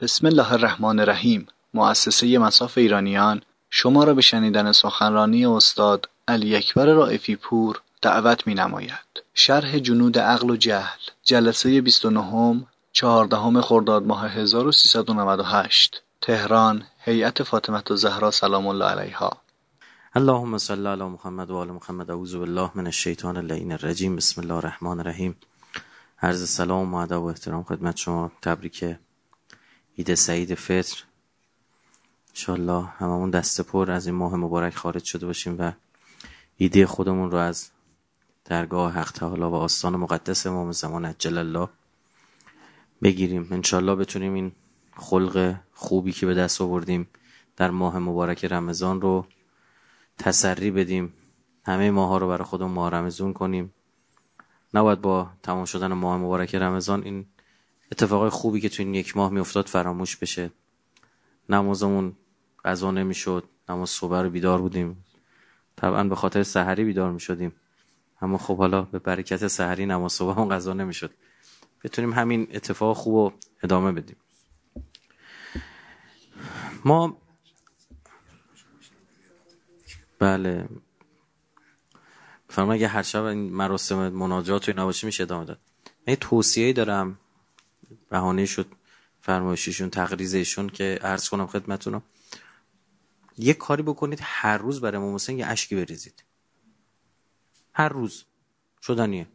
بسم الله الرحمن الرحیم مؤسسه مساف ایرانیان شما را به شنیدن سخنرانی استاد علی اکبر رائفی پور دعوت می نماید. شرح جنود عقل و جهل. جلسه 29 چهاردهم خرداد ماه 1398 تهران هیئت فاطمه الزهرا سلام الله علیها. اللهم صل علی محمد و آل محمد. اعوذ بالله من الشیطان اللعین الرجیم. بسم الله الرحمن الرحیم. عرض سلام و ادب و احترام خدمت شما. تبریک عید سعید فطر. انشالله هممون دست پر از این ماه مبارک خارج شده باشیم و ایده خودمون رو از درگاه حق تعالی و آستان مقدس امام زمان عجل الله بگیریم. انشالله بتونیم این خلق خوبی که به دست آوردیم در ماه مبارک رمضان رو تسری بدیم. همه ماها رو برای خودمون ماه رمضان کنیم. نباید با تمام شدن ماه مبارک رمضان این اتفاقای خوبی که تو این یک ماه میافتاد فراموش بشه. نمازمون قضا نمی‌شد نماز صبح رو بیدار بودیم. طبعا به خاطر سحری بیدار می‌شدیم. اما خب حالا به برکت سحری نماز صبح هم قضا نمی‌شد. بتونیم همین اتفاق خوب رو ادامه بدیم. ما بله. فرما اگه هر شب این مراسم مناجات و اینا باشه میشه ادامه داد. من یه توصیه دارم. بهانه شد فرمایشیشون تقریزشون که عرض کنم خدمتونو. یه کاری بکنید هر روز برای امام حسین یه اشکی بریزید. هر روز. شدنیه.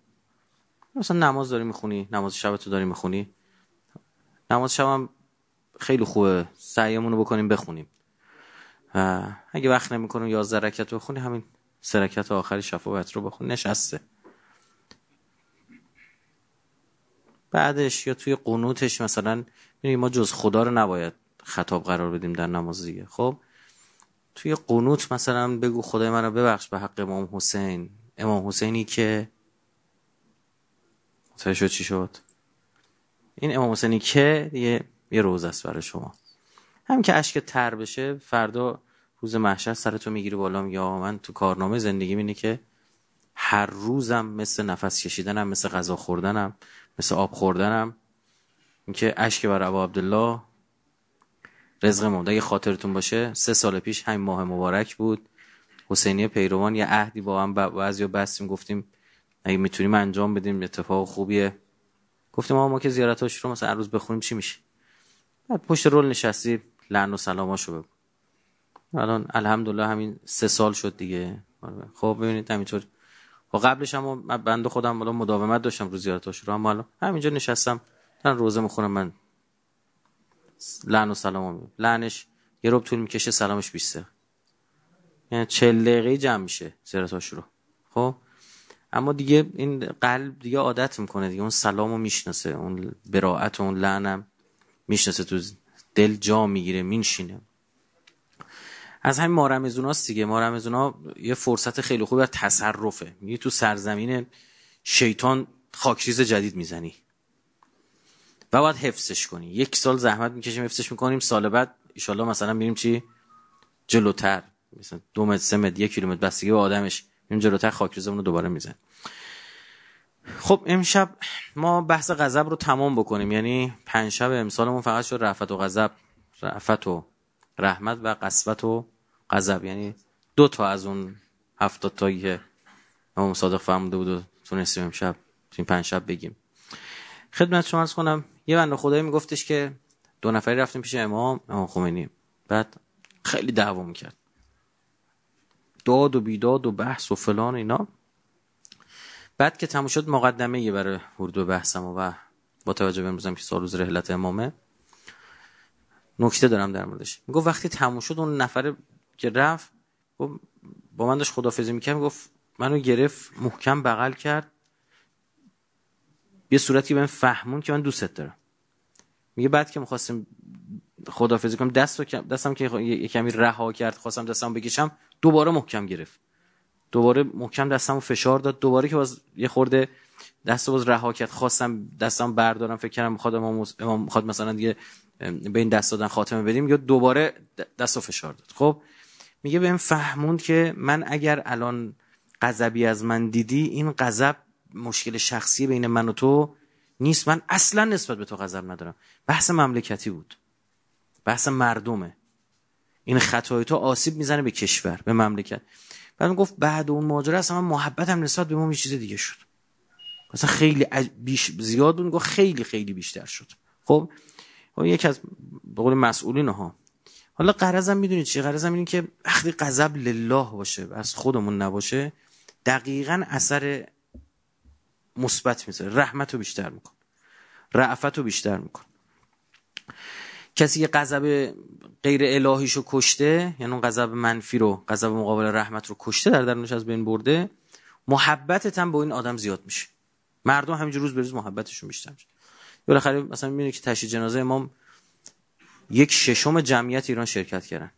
مثلا نماز داری می‌خونی نماز شبتو داری می‌خونی. نماز شب خیلی خوبه. سعیمون رو بکنیم بخونیم. و اگه وقت نمی‌کنیم 11 رکعت بخونی همین سه رکعت آخری شفاعت رو بخون. نشسته. بعدش یا توی قنوتش مثلا ما جز خدا رو نباید خطاب قرار بدیم در نماز دیگه. خب؟ توی قنوت مثلا بگو خدای من رو ببخش به حق امام حسین. امام حسینی که متوجه شد چی شد؟ این امام حسینی که یه یه روز است برای شما. هم که اشک تر بشه فردا روز محشر سرتو می‌گیری بالا یا من تو کارنامه زندگی اینه که هر روزم مثل نفس کشیدنم مثل غذا خوردنم. مثل آب خوردنم. اینکه اشک بر ابا عبدالله رزق مونده اگه خاطرتون باشه سه سال پیش همین ماه مبارک بود. حسینی پیروان یه عهدی با هم بعضی بستیم گفتیم اگه می‌تونیم انجام بدیم اتفاق خوبیه. گفتیم ما ما که زیارتاش رو مثلا هر روز بخونیم چی میشه؟ بعد پشت رول نشستی لعن و سلاماشو بگو. الان الحمدلله همین سه سال شد دیگه. خب ببینید همینطور و قبلش هم بنده خودم بالا مداومت داشتم رو زیارتاش رو هم الان همینجا نشستم. من روزه می‌خونم من لعن و سلام لعنش یه روب طول می‌کشه سلامش بیسته یعنی چل دقیقه جمع میشه زیارتاش رو خب؟ اما دیگه این قلب دیگه عادت می‌کنه دیگه. اون سلامو می‌شناسه اون براعت و اون لعنم می‌شناسه. تو دل جا می‌گیره مینشینه. از همین مارمزوناست دیگه. مارمزونا یه فرصت خیلی خوبی از تصرفه. میگه تو سرزمین شیطان خاکریز جدید می‌زنی. و باید حفظش کنی. یک سال زحمت می‌کشیم حفظش می‌کنیم. سال بعد ایشالله مثلا میریم چی؟ جلوتر. مثلا دو متر سه متر یک کیلومتر بستگی به آدمش. میریم جلوتر خاکریزمون رو دوباره میزن خب امشب ما بحث غضب رو تمام بکنیم. یعنی پنج شب امسالمون فقط شد رفت و غضب. رفت و رحمت و قسوت و غضب. یعنی دو تا از اون هفتاد تایی که امام صادق فهمده بود و تونستیم امشب تو این پنج شب بگیم. خدمت شما ارز کنم یه بنده خدایی میگفتش که دو نفری رفتیم پیش امام امام خمینی. بعد خیلی دعوا می‌کرد. داد و بیداد و بحث و فلان اینا. بعد که تموم شد مقدمه یه برای ورود و بحثم و با توجه به امروزم که سال روز رحلت امامه نکته دارم در موردش. می‌گفت وقتی تموم شد اون نفر که رفت با من داشت خدافزی می‌کرد می‌گفت منو گرفت محکم بغل کرد. یه صورتی به من فهمون که من دوستت دارم. میگه بعد که می‌خواستیم خدافزی کنم دست دستم که یه کمی رها کرد خواستم دستم بکشم دوباره محکم گرفت. دوباره محکم دستمو فشار داد دوباره که باز یه خورده دست باز رها کرد خواستم دستم بردارم فکر کردم می‌خواد امام می‌خواد مثلا دیگه به این دست دادن خاتمه بدیم یا دوباره دست و فشار داد. خب میگه بهم فهموند که من اگر الان غضبی از من دیدی این غضب مشکل شخصی بین من و تو نیست. من اصلا نسبت به تو غضب ندارم. بحث مملکتی بود. بحث مردمه. این خطای تو آسیب می‌زنه به کشور به مملکت. بعد گفت بعد اون ماجرا اصلا من محبتم نسبت به ما یه چیز دیگه شد. مثلا خیلی بیش زیاد اون گفت خیلی خیلی بیشتر شد. خب؟ خب یکی از به قول مسئولین ها حالا قرضم می‌دونید چی؟ قرضم اینه که وقتی غضب لله باشه از خودمون نباشه دقیقا اثر مثبت می‌ذاره. رحمت رو بیشتر میکن. رعفت رو بیشتر میکن. کسی که غضب غیر الهیشو کشته یعنی اون غضب منفی رو غضب مقابل رحمت رو کشته در درونش از بین برده محبتت هم با این آدم زیاد میشه. مردم همینجور روز به روز محبتشون بیشتر میشه. بالاخره مثلا می‌بینید که تشییع جنازه امام یک ششم جمعیت ایران شرکت کردن.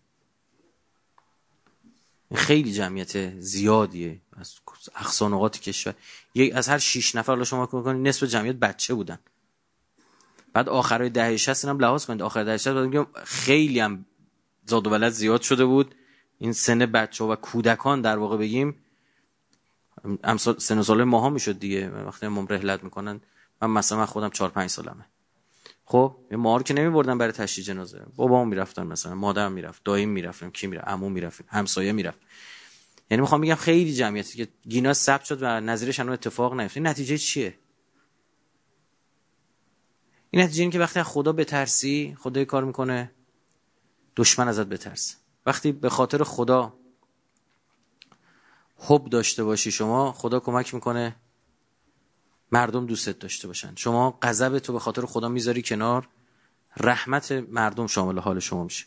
خیلی جمعیت زیادیه. از اقصانقات کشور. یک از هر شش نفر رو شما کنید نصف جمعیت بچه بودن. بعد آخرای دهه 60 اینم لحاظ کنید. آخر دهه 60 خیلی هم زاد و ولد زیاد شده بود. این سن بچه و کودکان در واقع بگیم امسال سن سال ماها می‌شد دیگه. وقتی ما رحلت می‌کنن. من مثلا خودم 4 5 سالمه. خب ما رو که برای تشییع جنازه. بابام می‌رفتن مثلا مادرم می‌رفت دایم می‌رفتم کی می‌رفت؟ عمو می‌رفت همسایه می‌رفت. یعنی می‌خوام بگم خیلی جمعیتی که گینا ثبت شد و نظیرش هنوز اتفاق نیفتاد نتیجه چیه؟ این نتیجه این که وقتی از خدا بترسی خدا کار می‌کنه دشمن ازت بترس وقتی به خاطر خدا حب داشته باشی شما خدا کمک می‌کنه مردم دوستت داشته باشن. شما غضب تو به خاطر خدا می‌ذاری کنار رحمت مردم شامل حال شما میشه.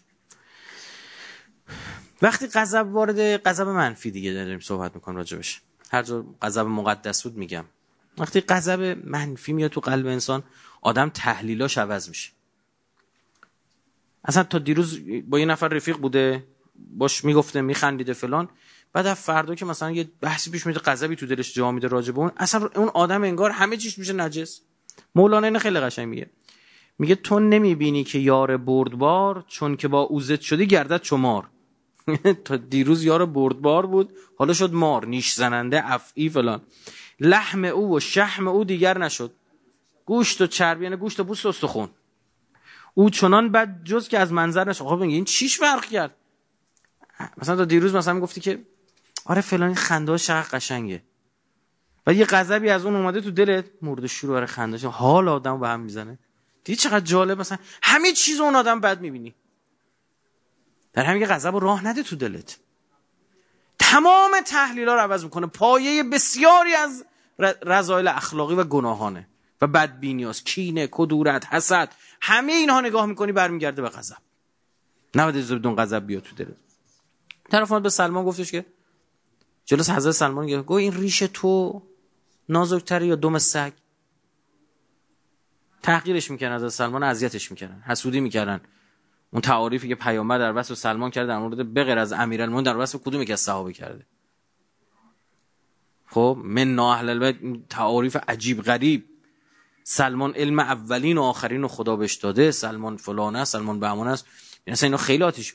وقتی غضب وارد غضب منفی دیگه داریم صحبت می‌کنم راجبش هر جا غضب مقدس بود میگم. وقتی غضب منفی میاد تو قلب انسان آدم تحلیلاش عوض میشه. اصلا تا دیروز با یه نفر رفیق بوده باش می‌گفته میخندیده فلان. بعد از فردا که مثلا یه بحثی پیش میاد غضبی تو دلش جا میده راجع به اون اصلا اون آدم انگار همه چیش میشه نجس. مولانا این خیلی قشنگ میگه. میگه تو نمی‌بینی که یار بردبار چون که با اوزت شدی گردد چمار تا دیروز یار بردبار بود حالا شد مار نیش زننده افعی فلان. لحم او و شحم او دیگر نشد. گوشت و چربی یعنی گوشت و پوست و استخون. او چنان بد جز که از منظر نشد. خب این چیش فرق کرد؟ مثلا تا دیروز مثلا می‌گفتی که آره فلانی خنده شق قشنگه. و یه غضبی از اون اومده تو دلت مرد شروع آره خنده حال آدم به هم می‌زنه. دیدی چقدر جالب مثلا همه چیز اون آدم بد می‌بینی. در همین غضب رو راه نده تو دلت. تمام تحلیل ها رو عوض می‌کنه. پایه بسیاری از رضایل اخلاقی و گناهانه. و بدبینیاست کینه کدورت حسد. همه اینها نگاه می‌کنی برمیگرده به غضب. نباید بدون غضب بیاد تو دلت. طرف به سلمان گفتش که جلوس حضرت سلمان گفت گو این ریش تو نازکتره یا دم سگ؟ تحقیرش می‌کنن از سلمان اذیتش می‌کنن حسودی می‌کردن. اون تعاریفی که پیامبر در وصف سلمان کرده در مورد بغیر از امیرالمومنین در وصف کدومی که از صحابه کرده؟ خب من اهل البیت تعاریف عجیب غریب. سلمان علم اولین و آخرین و خدا بهش داده سلمان فلانه سلمان بهمان است. یعنی اینا خیلی آتیش.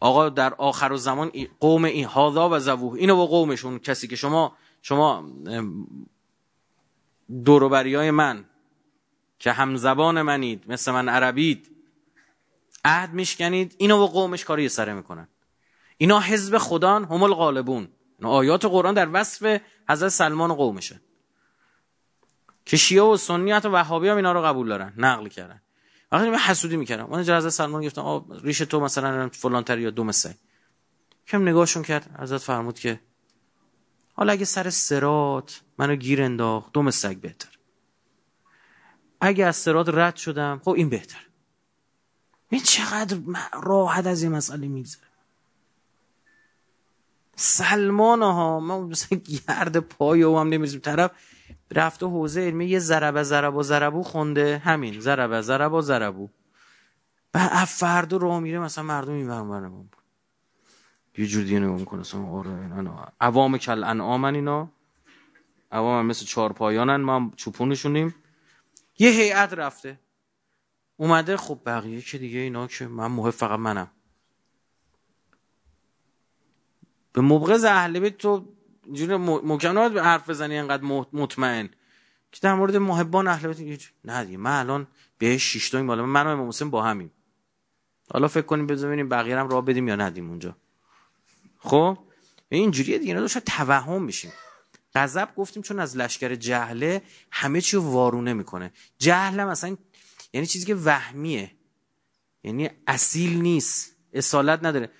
آقا در آخر و زمان قوم این هادا و زبوه اینو با قومشون. کسی که شما شما دوروبری من که همزبان منید مثل من عربید عهد میشکنید اینو با قومش کاری سره می‌کنن. اینا حزب خدان هم الغالبون. آیات قرآن در وصف حضرت سلمان و قومشه. که شیعه و سنیت و وهابی هم اینا رو قبول دارن. نقل کردن. وقتی من حسودی می‌کردم. اون جزا سلمان گفتم آ ریش تو مثلا فلان تر یا دو سگ کم نگاهشون کرد. حضرت فرمود که حالا اگه سر سرات منو گیر انداخت دو سگ بهتر. اگه از سرات رد شدم خب این بهتر. این چقدر راحت از این مسئله میگذره. سلمان ها ما مثلا گرد پای او هم نمی‌رسیم طرف رفته حوزه علمی یه ضربه ضرب و ضربو خونده. همین ضربه ضرب و ضربو و فرد رو میره مثلا مردم این برم یه جور دیگه نگاه می‌کنه مثلا آره اینا عوام کل انعامن اینا. عوام مثل چهار پایانن ما چوپونشونیم. یه هیئت رفته. اومده خب بقیه که دیگه اینا که من محب فقط منم. به مبغض اهل بیت تو اینجوری محکم به حرف بزنی انقدر مطمئن. که در مورد محبان اهل بیت نه دیگه من الان به شش تا بالا من و امام با همیم. حالا فکر کنیم ببینیم بقیه هم راه بدیم یا ندیم اونجا. خب؟ اینجوریه دیگه اینا توهم میشیم. غضب گفتیم چون از لشکر جهله همه چی رو وارونه می‌کنه. جهل مثلا یعنی چیزی که وهمیه. یعنی اصیل نیست. اصالت نداره.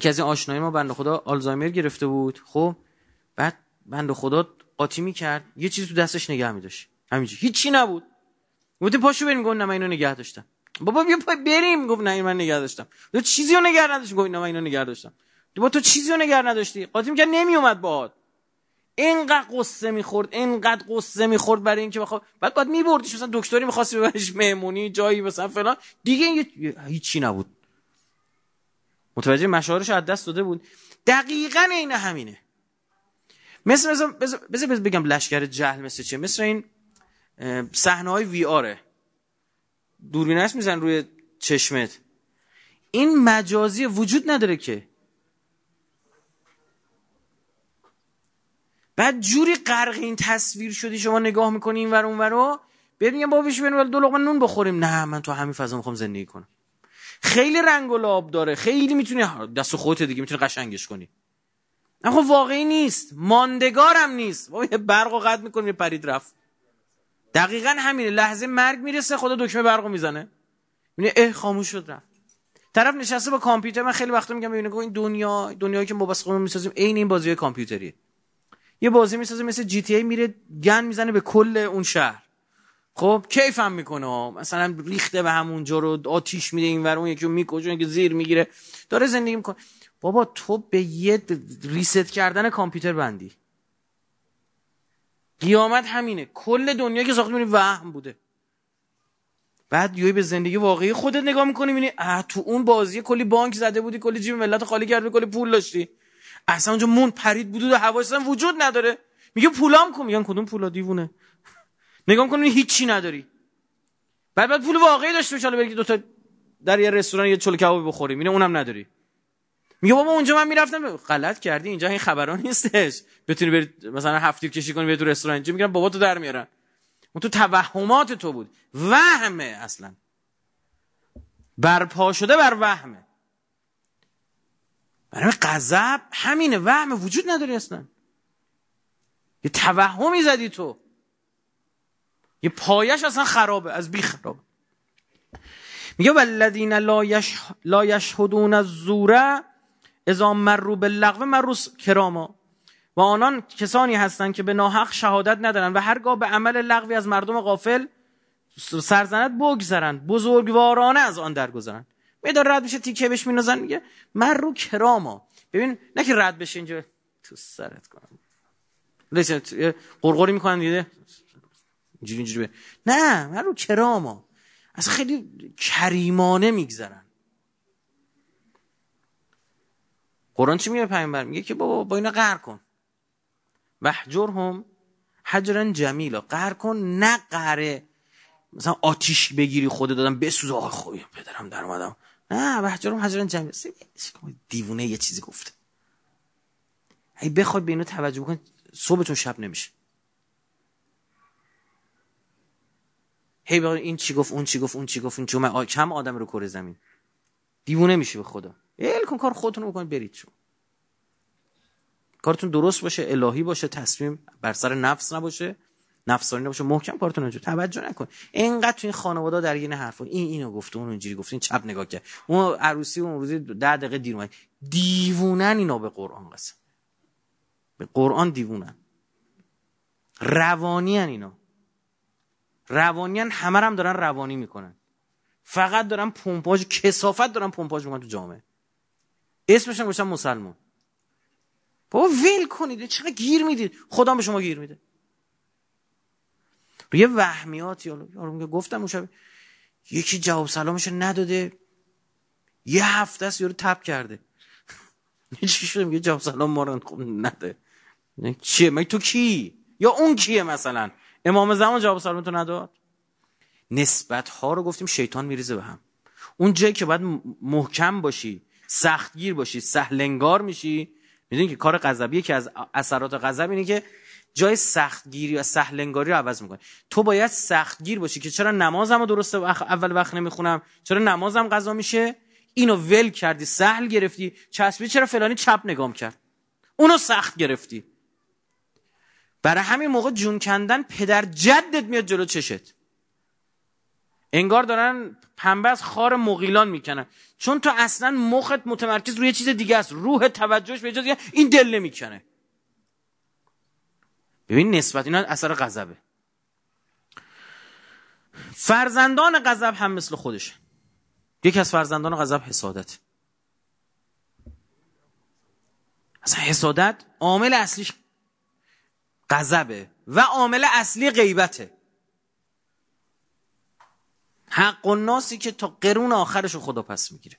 که از این آشنایی ما بنده خدا آلزایمر گرفته بود. خب بعد بنده خدا قاطی می‌کرد. یه چیزی تو دستش نگه میداشت. همینجوری هیچی نبود. گفتیم پاشو بریم. گفت نه من اینو نگه داشتم. بابا بیا بریم. گفت نه من نگه داشتم. تو چیزی رو نگه نداشتی؟ گفت نه من اینو نگه داشتم. با تو چیزی رو نگه نداشتی؟ قاطی می‌کرد نمیومد باهات. اینقدر قصه می‌خورد اینقدر قصه می‌خورد برای اینکه بخواد بعد بعد میبردیش مثلا دکتری می‌خواستی ببریش مهمونی جایی مثلا فلان. دیگه هیچی نبود. متوجه مشاورش از دست داده بود. دقیقا این همینه. مثل مثل بذار بگم لشکر جهل مثل چه مثل این صحنه های وی آره دوربین هست میزن روی چشمت. این مجازی وجود نداره که. بعد جوری غرق این تصویر شدی شما نگاه می‌کنی این ور اون ورو ببینیم با بش بریم دو لقمه نون بخوریم. نه من تو همین فضا می‌خوام زندگی کنم. خیلی رنگ و لاب داره. خیلی می‌تونی دست خودت دیگه می‌تونی قشنگش کنی. اما خب واقعی نیست. ماندگارم نیست. برق و قد می‌کنی پرید رفت. دقیقا همینه. لحظه مرگ می‌رسه خدا دکمه برقو می‌زنه. می‌بینه اه خاموش شد رفت. طرف نشسته با کامپیوتر. من خیلی وقتا میگم ببینید این دنیا دنیایی که ما بس خودمون می‌سازیم عین این بازی کامپیوتریه. یه بازی می‌سازه مثل جی تی ای میره گن می‌زنه به کل اون شهر. خب کیفم می‌کنه؟ مثلا ریخته به همونجا رو آتیش میده اینور اون یکی می‌کشه که زیر می‌گیره. داره زندگی می‌کنه. بابا تو به یه ریست کردن کامپیوتر بندی. قیامت همینه. کل دنیا که ساخته می‌بینی وهم بوده. بعد یوی به زندگی واقعی خودت نگاه می‌کنی می‌بینی تو اون بازی کلی بانک زده بودی کلی جیب ملت خالی کردی کلی پول داشتی. اصلا اونجا مون پرید بود و حواسم وجود نداره. میگه پولام کن میگن کدوم پولا؟ دیوونه. نگاه کنی هیچی نداری. بعد بعد پول واقعی داشته باشه بگی دو تا در یه رستوران یه چلو کباب بخوری. میگه اونم نداری. میگه بابا اونجا من می‌رفتم غلط کردی اینجا این خبران نیستش. بتونی بری مثلا هفتیر کشی کنی به تو رستوران اینجا. میگن بابا تو در میارن. اون تو توهمات تو بود. وهمه اصلا. برپا شده بر وهمه. برای غضب همینه. وهم وجود نداری اصلا. یه توهمی زدی تو. یه پایش اصلا خرابه از بی خرابه. میگه والذین لا, یش... لا یشهدون الزوره اذا مرو باللغو مرو کراما. و آنان کسانی هستند که به ناحق شهادت ندارن و هرگاه به عمل لغوی از مردم غافل سرزنت بگذرند بزرگوارانه از آن درگذرند. میدار رد میشه تیکه بهش مینازن میگه من رو کراما. ببین نه که رد بشه اینجا تو سرت کنم. قرقری می‌کنن دیده اینجوری اینجوری نه من رو کراما اصلا خیلی کریمانه میگذرن. قرآن چی میگه پیامبر؟ میگه که بابا با اینا قهر کن. وحجرهم حجرا جمیلا. قهر کن نه قهره. مثلا آتیش بگیری خود دادم بسوز آخ خوبی پدرم در اومدم. نه وحجرهم حجرا جمیلا. دیوونه یه چیزی گفته. ای بخوای به اینو توجه بکن صبحتون شب نمیشه. هی hey, این چی گفت اون چی گفت اون چی گفت این چی کم آدم رو کره زمین. دیوونه میشه به خدا. ال کن کار خودتون رو بکنید برید چون کارتون درست باشه الهی باشه تصمیم بر سر نفس نباشه نفسانی نباشه. محکم کارتون انجام. توجه نکن. اینقدر تو این خانواده در این حرفا این اینو گفته اون اینجوری گفته این چپ نگاه کرد. اون عروسی اون روزی ده دقیقه دیر اومد. دیوونن اینا به قرآن قسم. به قرآن دیوونن. روانی اینا. روانی همه هم دارن روانی می‌کنن. فقط دارن پمپاژ کسافت دارن پمپاژ می‌کنن تو جامعه. اسمش هم گوشن مسلمان. بابا ویل کنید چقدر گیر می‌دید. خدا به شما گیر میده یه وهمیات یا گفتم اون یکی جواب سلامش نداده. یه هفته است یارو تپ کرده. چی شده؟ میگه جواب سلام ما رو خب نده. چیه؟ مگه تو کی؟ یا اون کیه مثلا؟ امام زمان جواب سلام تو نداد؟ نسبت ها رو گفتیم شیطان میریزه به هم. اون جایی که باید محکم باشی سختگیر باشی سهلنگار میشی می‌دونی که کار غضبیه که از اثرات غضب اینه که جای سختگیری و سهلنگاری رو عوض می‌کنه تو باید سختگیر باشی که چرا نمازم رو درست اول وقت نمی‌خونم؟ چرا نمازم قضا میشه؟ اینو ول کردی سهل گرفتی چسبی چرا فلانی چپ نگام کرد؟ اونو سخت گرفتی. برای همین موقع جون کندن پدر جدت میاد جلو چشت. انگار دارن پنبه از خار مغیلان می‌کنن. چون تو اصلا مخت متمرکز روی چیز دیگه است. روح توجهش به جای این دل نمی‌کنه. ببین نسبت اینا اثر غضبه. فرزندان غضب هم مثل خودش یکی از فرزندان غضب حسادت. اصلا حسادت عامل اصلیش غضبه و عامل اصلی غیبته. حق و ناسی که تا قرون آخرش خدا پس می‌گیره.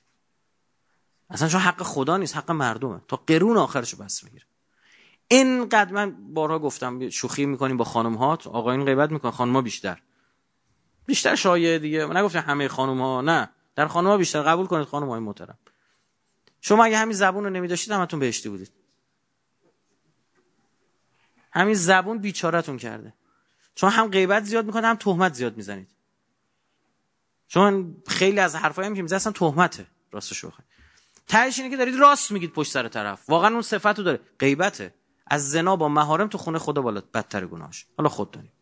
اصلا چون حق خدا نیست حق مردمه. تا قرون آخرش پس می‌گیره. اینقدر من بارها گفتم شوخی می‌کنیم با خانم هات آقایون غیبت می‌کنن خانم بیشتر. بیشتر شایع دیگه. من نگفتم همه خانم ها نه. در خانم ها بیشتر. قبول کنید خانم های محترم. شما اگه همین زبون رو نمیداشتید همتون بهشتی بودید. همین زبون بیچارتون کرده. چون هم غیبت زیاد می‌کنه هم تهمت زیاد می‌زنید. چون خیلی از حرفایی که اصلا تهمته راستش بخواید تهش اینه که دارید راست میگید پشت سر طرف. واقعا اون صفتو داره. غیبته. از زنا با مهارم تو خونه خدا بالا بدتر گناهش حالا خود داریم.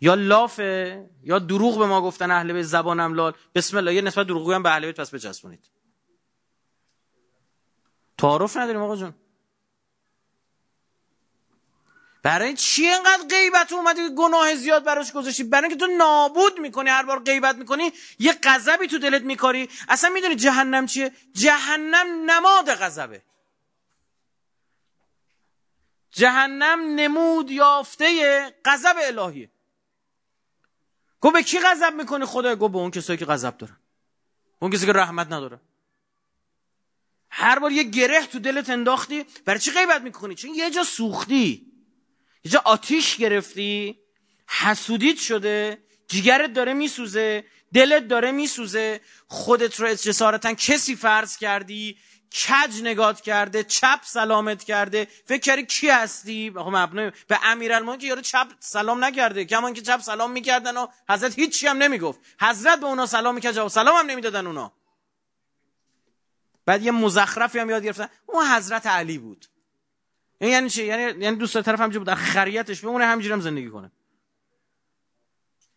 یا لافه یا دروغ به ما گفتن اهل بیت زبانم لال. بسم الله یه نسبت دروغگویی هم به اهل بیت پس بچسبونید. تعارف نداریم آقا جون. برای چی انقدر غیبت اومدی گناه زیاد براش گذاشتی؟ برای اینکه تو نابود می‌کنی هر بار غیبت می‌کنی یه غضبی تو دلت میکاری. اصلا می‌دونی جهنم چیه؟ جهنم نماد غضبه. جهنم نمود یافته غضب الهیه. گو به کی غضب می‌کنی خدا گو به اون کسایی که غضب دارن. اون کسی که رحمت نداره. هر بار یه گره تو دلت انداختی برای چی غیبت می‌کنی؟ چون یه جا سوختی. یه جا آتیش گرفتی حسودیت شده جیگرت داره میسوزه دلت داره میسوزه خودت رو جسارتا کسی فرض کردی کج نگات کرده چپ سلامت کرده فکر کردی کی هستی؟ خب مبنای به امیرالمومنین که یارو چپ سلام نکرده کمان که چپ سلام می‌کردن و حضرت هیچی هم نمی‌گفت. حضرت به اونا سلام می‌کرد جواب سلام هم نمی‌دادن اونا. بعد یه مزخرفی هم یاد گرفتن. اون حضرت علی بود. این یعنی چی؟ یعنی یعنی دوست طرف همینجوری بود. خریتش بمونه همینجوری هم زندگی کنه.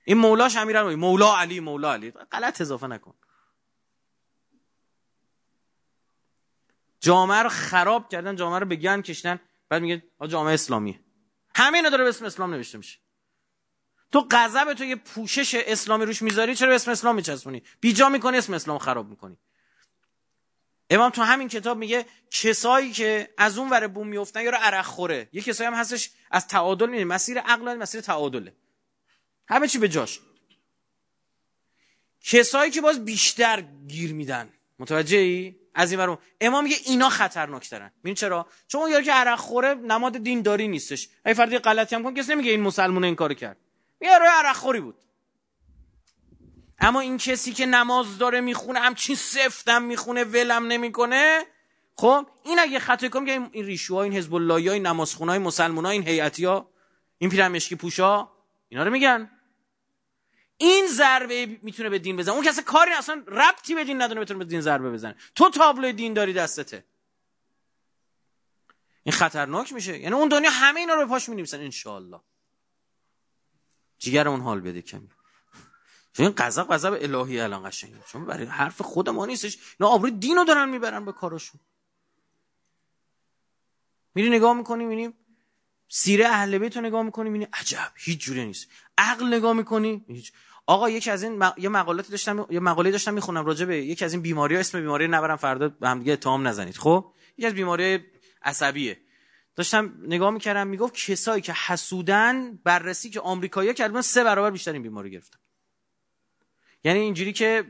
این مولاش امیرالمومنین مولا علی مولا علی. غلط اضافه نکن. جامعه رو خراب کردن جامعه رو به گن کشتن. بعد میگه جامعه اسلامیه. همه داره به اسم اسلام نوشته میشه. تو غضب تو یه پوشش اسلامی روش می‌ذاری چرا به اسم اسلام میچسبونی؟ بیجا می‌کنی اسم اسلام خراب می‌کنی. امام تو همین کتاب میگه کسایی که از اون ور بوم میفتن یا رو عرق خوره. یه کسایی هم هستش از تعادل می‌بینی مسیر عقل مسیر تعادله. همه چی به جاش. کسایی که باز بیشتر گیر میدن. متوجه ای از این امام میگه اینا خطرناکترن ببین چرا؟ چون یاری که عرق خوره نماد دینداری نیستش. اگه فردی غلطی هم کن کسی نمیگه این مسلمون این کارو کرد. روی عرق خوری بود. اما این کسی که نماز داره می‌خونه همچین سفتم می‌خونه ولم نمی‌کنه خب این اگه خطا کنه این ریشوها این حزب الله این نمازخونای مسلمونا این هیئتیا این پیرمشکی پوشا اینا رو میگن. این ضربه می‌تونه به دین بزنه. اون کسی کاری اصلا ربطی به دین نداره بتونه به دین ضربه بزنه. تو تابلو دین داری دستته. این خطرناک میشه. یعنی اون دنیا همه اینا رو به پاش می‌نویسن انشالله جیگر اون حال بده کمی. چون این قذب قذب الهی الان قشنگه. چون برای حرف خود ما نیستش. اینا آبروی دین رو دارن می‌برن به کارشون. میری نگاه می‌کنی می‌بینیم سیره اهل بیت رو نگاه می‌کنی می‌بینی عجب هیچ جوری نیست. عقل نگاه می‌کنی هیچ. آقا یکی از این یه مقالاتی داشتم یه مقاله داشتم می‌خونم راجع به یکی از این بیماری ها اسم بیماری نبرم فردا به هم دیگه اتهام نزنید. خب؟ یکی از بیماری عصبیه. داشتم نگاه می‌کردم می‌گفت کسایی که حسودن بررسی که آمریکایی‌ها کردن سه برابر بیشتر این بیماری گرفتن. یعنی اینجوری که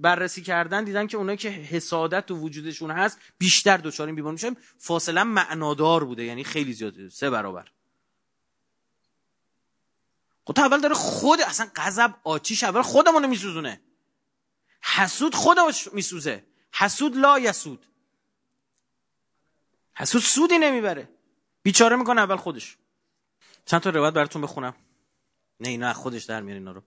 بررسی کردن دیدن که اونایی که حسادت تو وجودشون هست بیشتر دچار این بیماری میشن. فاصله معنادار بوده یعنی خیلی زیاده. سه برابر. خب اول داره خود اصلا غضب آتیش اول خودمون میسوزونه. حسود خودش میسوزه. حسود لا یسود. حسود سودی نمی‌بره. بیچاره می‌کنه اول خودش. چند تا روایت براتون بخونم. نه اینا خودش در میاره اینا رو.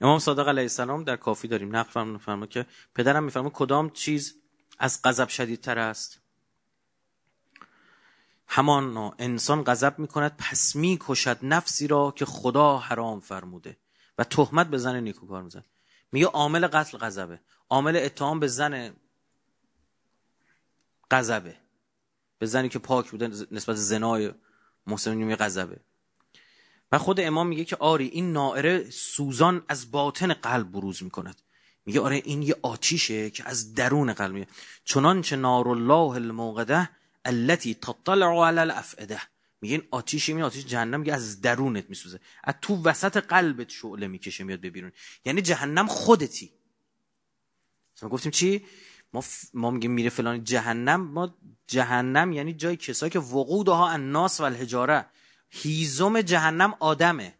امام صادق علیه السلام در کافی داریم. نقل فرما که پدرم میفرما کدام چیز از غضب شدیدتر است. همان انسان غضب می‌کند پس می‌کشد نفسی را که خدا حرام فرموده و تهمت به زن نیکوکار میزن میگه عامل قتل غضبه. عامل اتهام به زن غضبه. به زنی که پاک بوده نسبت زنای محسن غضبه. و خود امام میگه که آری این نائره سوزان از باطن قلب بروز می‌کند. میگه آره این یه آتیشه که از درون قلب میگه چنانچه نار الله الموقده التي تطلع على الافئده. میگه این آتیش این آتیش جهنم میگه از درونت میسوزه. از تو وسط قلبت شعله می‌کشه میاد به بیرون یعنی جهنم خودتی. ما گفتیم چی؟ ما, ف... ما میگیم میره فلان جهنم. ما جهنم یعنی جای کسایی که وقودها الناس و الحجاره. هیزم جهنم آدمه.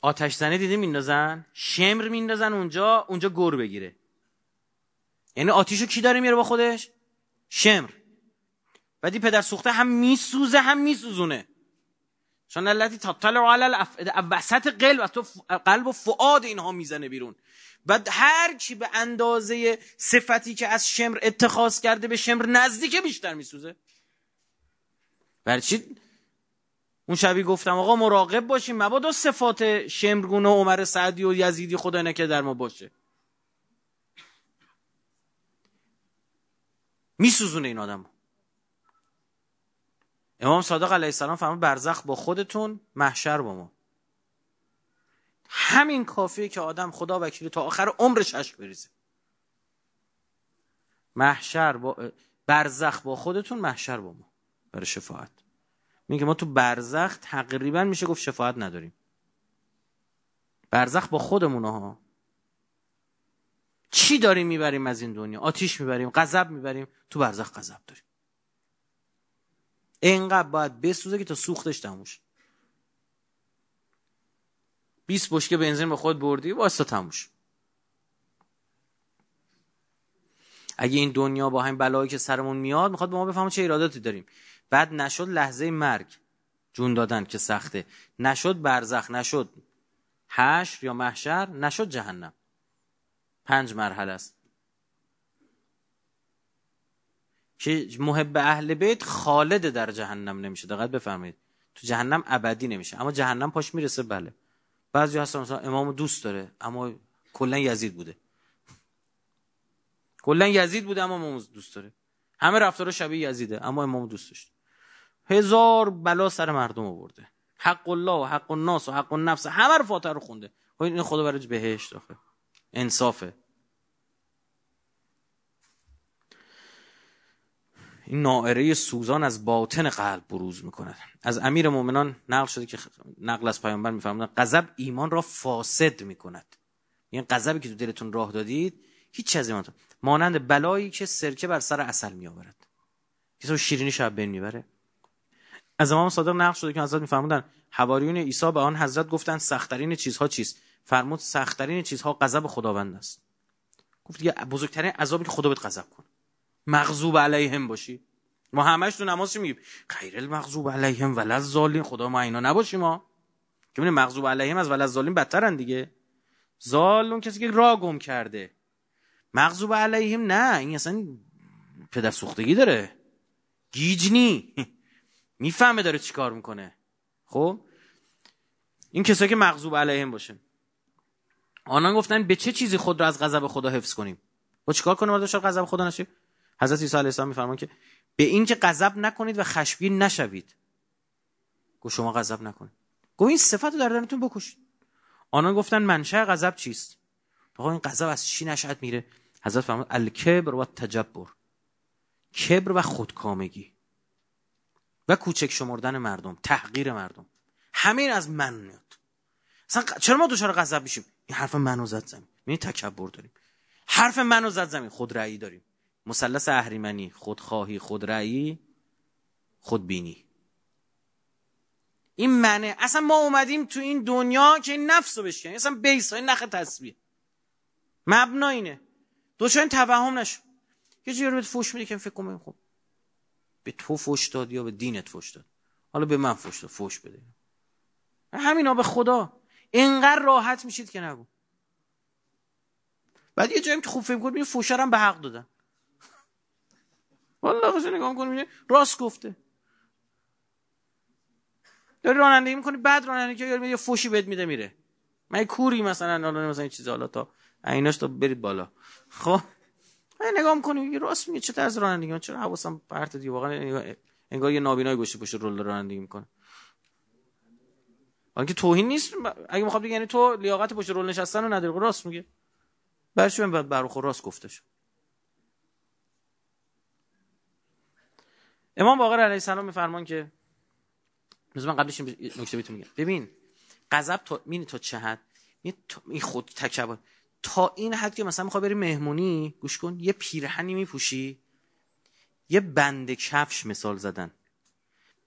آتش زنه دیده میندازن؟ شمر میندازن اونجا اونجا گور بگیره. یعنی آتیشو کی داره میاره با خودش؟ شمر. بعدی پدر سوخته هم میسوزه هم میسوزونه. چون التي تطلع علی وسط قلب تو قلب و فعاد اینها می‌زنه بیرون. بعد هر کی به اندازه صفتی که از شمر اتخاذ کرده به شمر نزدیک بیشتر میسوزه. برای چی؟ اون شبی گفتم آقا مراقب باشیم مبادا صفات شمرگونه عمر سعدی و یزیدی خدا نکه در ما باشه. میسوزونه این آدم امام صادق علیه السلام فرمان برزخ با خودتون محشر با ما. همین کافیه که آدم خدا وکیل تا آخر عمرش اشک بریزه. محشر با برزخ با خودتون محشر با ما. برای شفاعت. میگه ما تو برزخ تقریبا میشه گفت شفاعت نداریم. برزخ با خودمون ها چی داریم می‌بریم از این دنیا؟ آتیش می‌بریم غضب می‌بریم تو برزخ غضب داریم. اینقدر باید بسوزه که تا سوختش تموش 20 بشکه بنزین به خود بردی واسه تموش اگه این دنیا با همین بلایی که سرمون میاد می‌خواد به ما بفهمه چه ایراداتی داریم. بعد نشد لحظه مرگ. جون دادن که سخته. نشد برزخ نشد حشر یا محشر نشد جهنم. پنج مرحله است. که محب اهل بیت خالد در جهنم نمیشه. دقت بفرمایید. تو جهنم ابدی نمیشه. اما جهنم پاش می‌رسه بله. بعضی هستن مثلا امامو دوست داره اما کلا یزید بوده. کلا یزید بوده اما امامو دوست داره. همه رفتار شبیه یزیده اما امامو دوست داشت هزار بلا سر مردم آورده. حق الله و حق الناس و حق النفس همه رو فاتحه رو خونده. خب این خدا برای بهشت آخه؟ انصافه. این نائره سوزان از باطن قلب بروز می‌کند. از امیر مؤمنان نقل شده که نقل از پیامبر میفرمایند غضب ایمان را فاسد می‌کند. این غضبی که تو دلتون راه دادید هیچ چیزی ایمان مانند بلایی که سرکه بر سر اصل میآورد. کسی شیرینی شب بین می‌بره؟ از امام صادق نقل شده که حضرت میفرمودن حواریون عیسی به آن حضرت گفتند سختترین چیزها چیست؟ فرمود سختترین چیزها غضب خداوند است. گفت دیگه بزرگترین عذابی که خدا بهت غضب کنه مغضوب علیهم باشی. ما همش تو نماز میگیم؟ غیر المغضوب علیهم ولا الضالین. خدا ما اینا نباشیم ما. که مغضوب علیهم از ولا الضالین بدترن دیگه. زال کسی که را گم کرده. مغضوب علیهم نه این اصلا پدر سوختگی داره. گیجنی می‌فهمه داره چیکار می‌کنه. خب؟ این کسایی که مغضوب علیهم باشه آنان گفتن به چه چیزی خود را از غضب خدا حفظ کنیم؟ با چیکار کنیم بعد غضب خدا نشیم حضرت عیسی علیه السلام میفرمان که به این که غضب نکنید و خشمگین نشوید. گفت شما غضب نکنید. گفت این صفت رو در درونتون بکشید. آنان گفتن منشأ غضب چیست؟ آقا این غضب از چی نشأت میره؟ حضرت فرمود الکبر و تجبر کبر و خودکامگی. و کوچک شمردن مردم تحقیر مردم. همین از من میاد. اصلا چرا ما دچار غضب میشیم؟ این حرف منو زد زمین. یعنی تکبر داریم. حرف منو زد زمین. خود رأی داریم. مثلث اهریمنی. خودخواهی خودرأیی خودبینی این منه. اصلا ما اومدیم تو این دنیا که این نفس رو بشکنیم. اصلا بیس های نخ تصویه مبنا اینه. دوچار این توهم نشو. یه جوری بهت فوش میده که فکر کنم خب به تو فوش داد یا به دینت فوش داد؟ حالا به من فوش داد فوش بده. همینا به خدا. اینقدر راحت میشید که نگو. بعد یه جایی که خوب فکر کنید فوشرم به حق دادن. والله قصه نگاه کنید راست گفته. داری رانندگی می‌کنی بعد رانندگی که یه فوشی بهت میده میره. من کوری مثلا حالا مثلا این چیز حالا تا عیناش تا برید بالا. خب؟ نگاه می‌کنی راست میگه چه طرز رانندگی چرا حواسم پرت دی واقعا انگار یه نابینای گوشه پشت رول رانندگی می‌کنه. که توهین نیست؟ اگه می‌خواد بگه یعنی تو لیاقت پشت رول نشستن رو نداری خب راست میگه. برش من برخ راست گفتش؟ امام باقر علیه السلام میفرمان که من قبلش نکته بهتون میگم. ببین غضب تا مینی تا چه حد؟ این خود تکبر تا این حد که مثلا می‌خوای بری مهمونی گوش کن یه پیرهنی میپوشی یه بند کفش مثال زدن.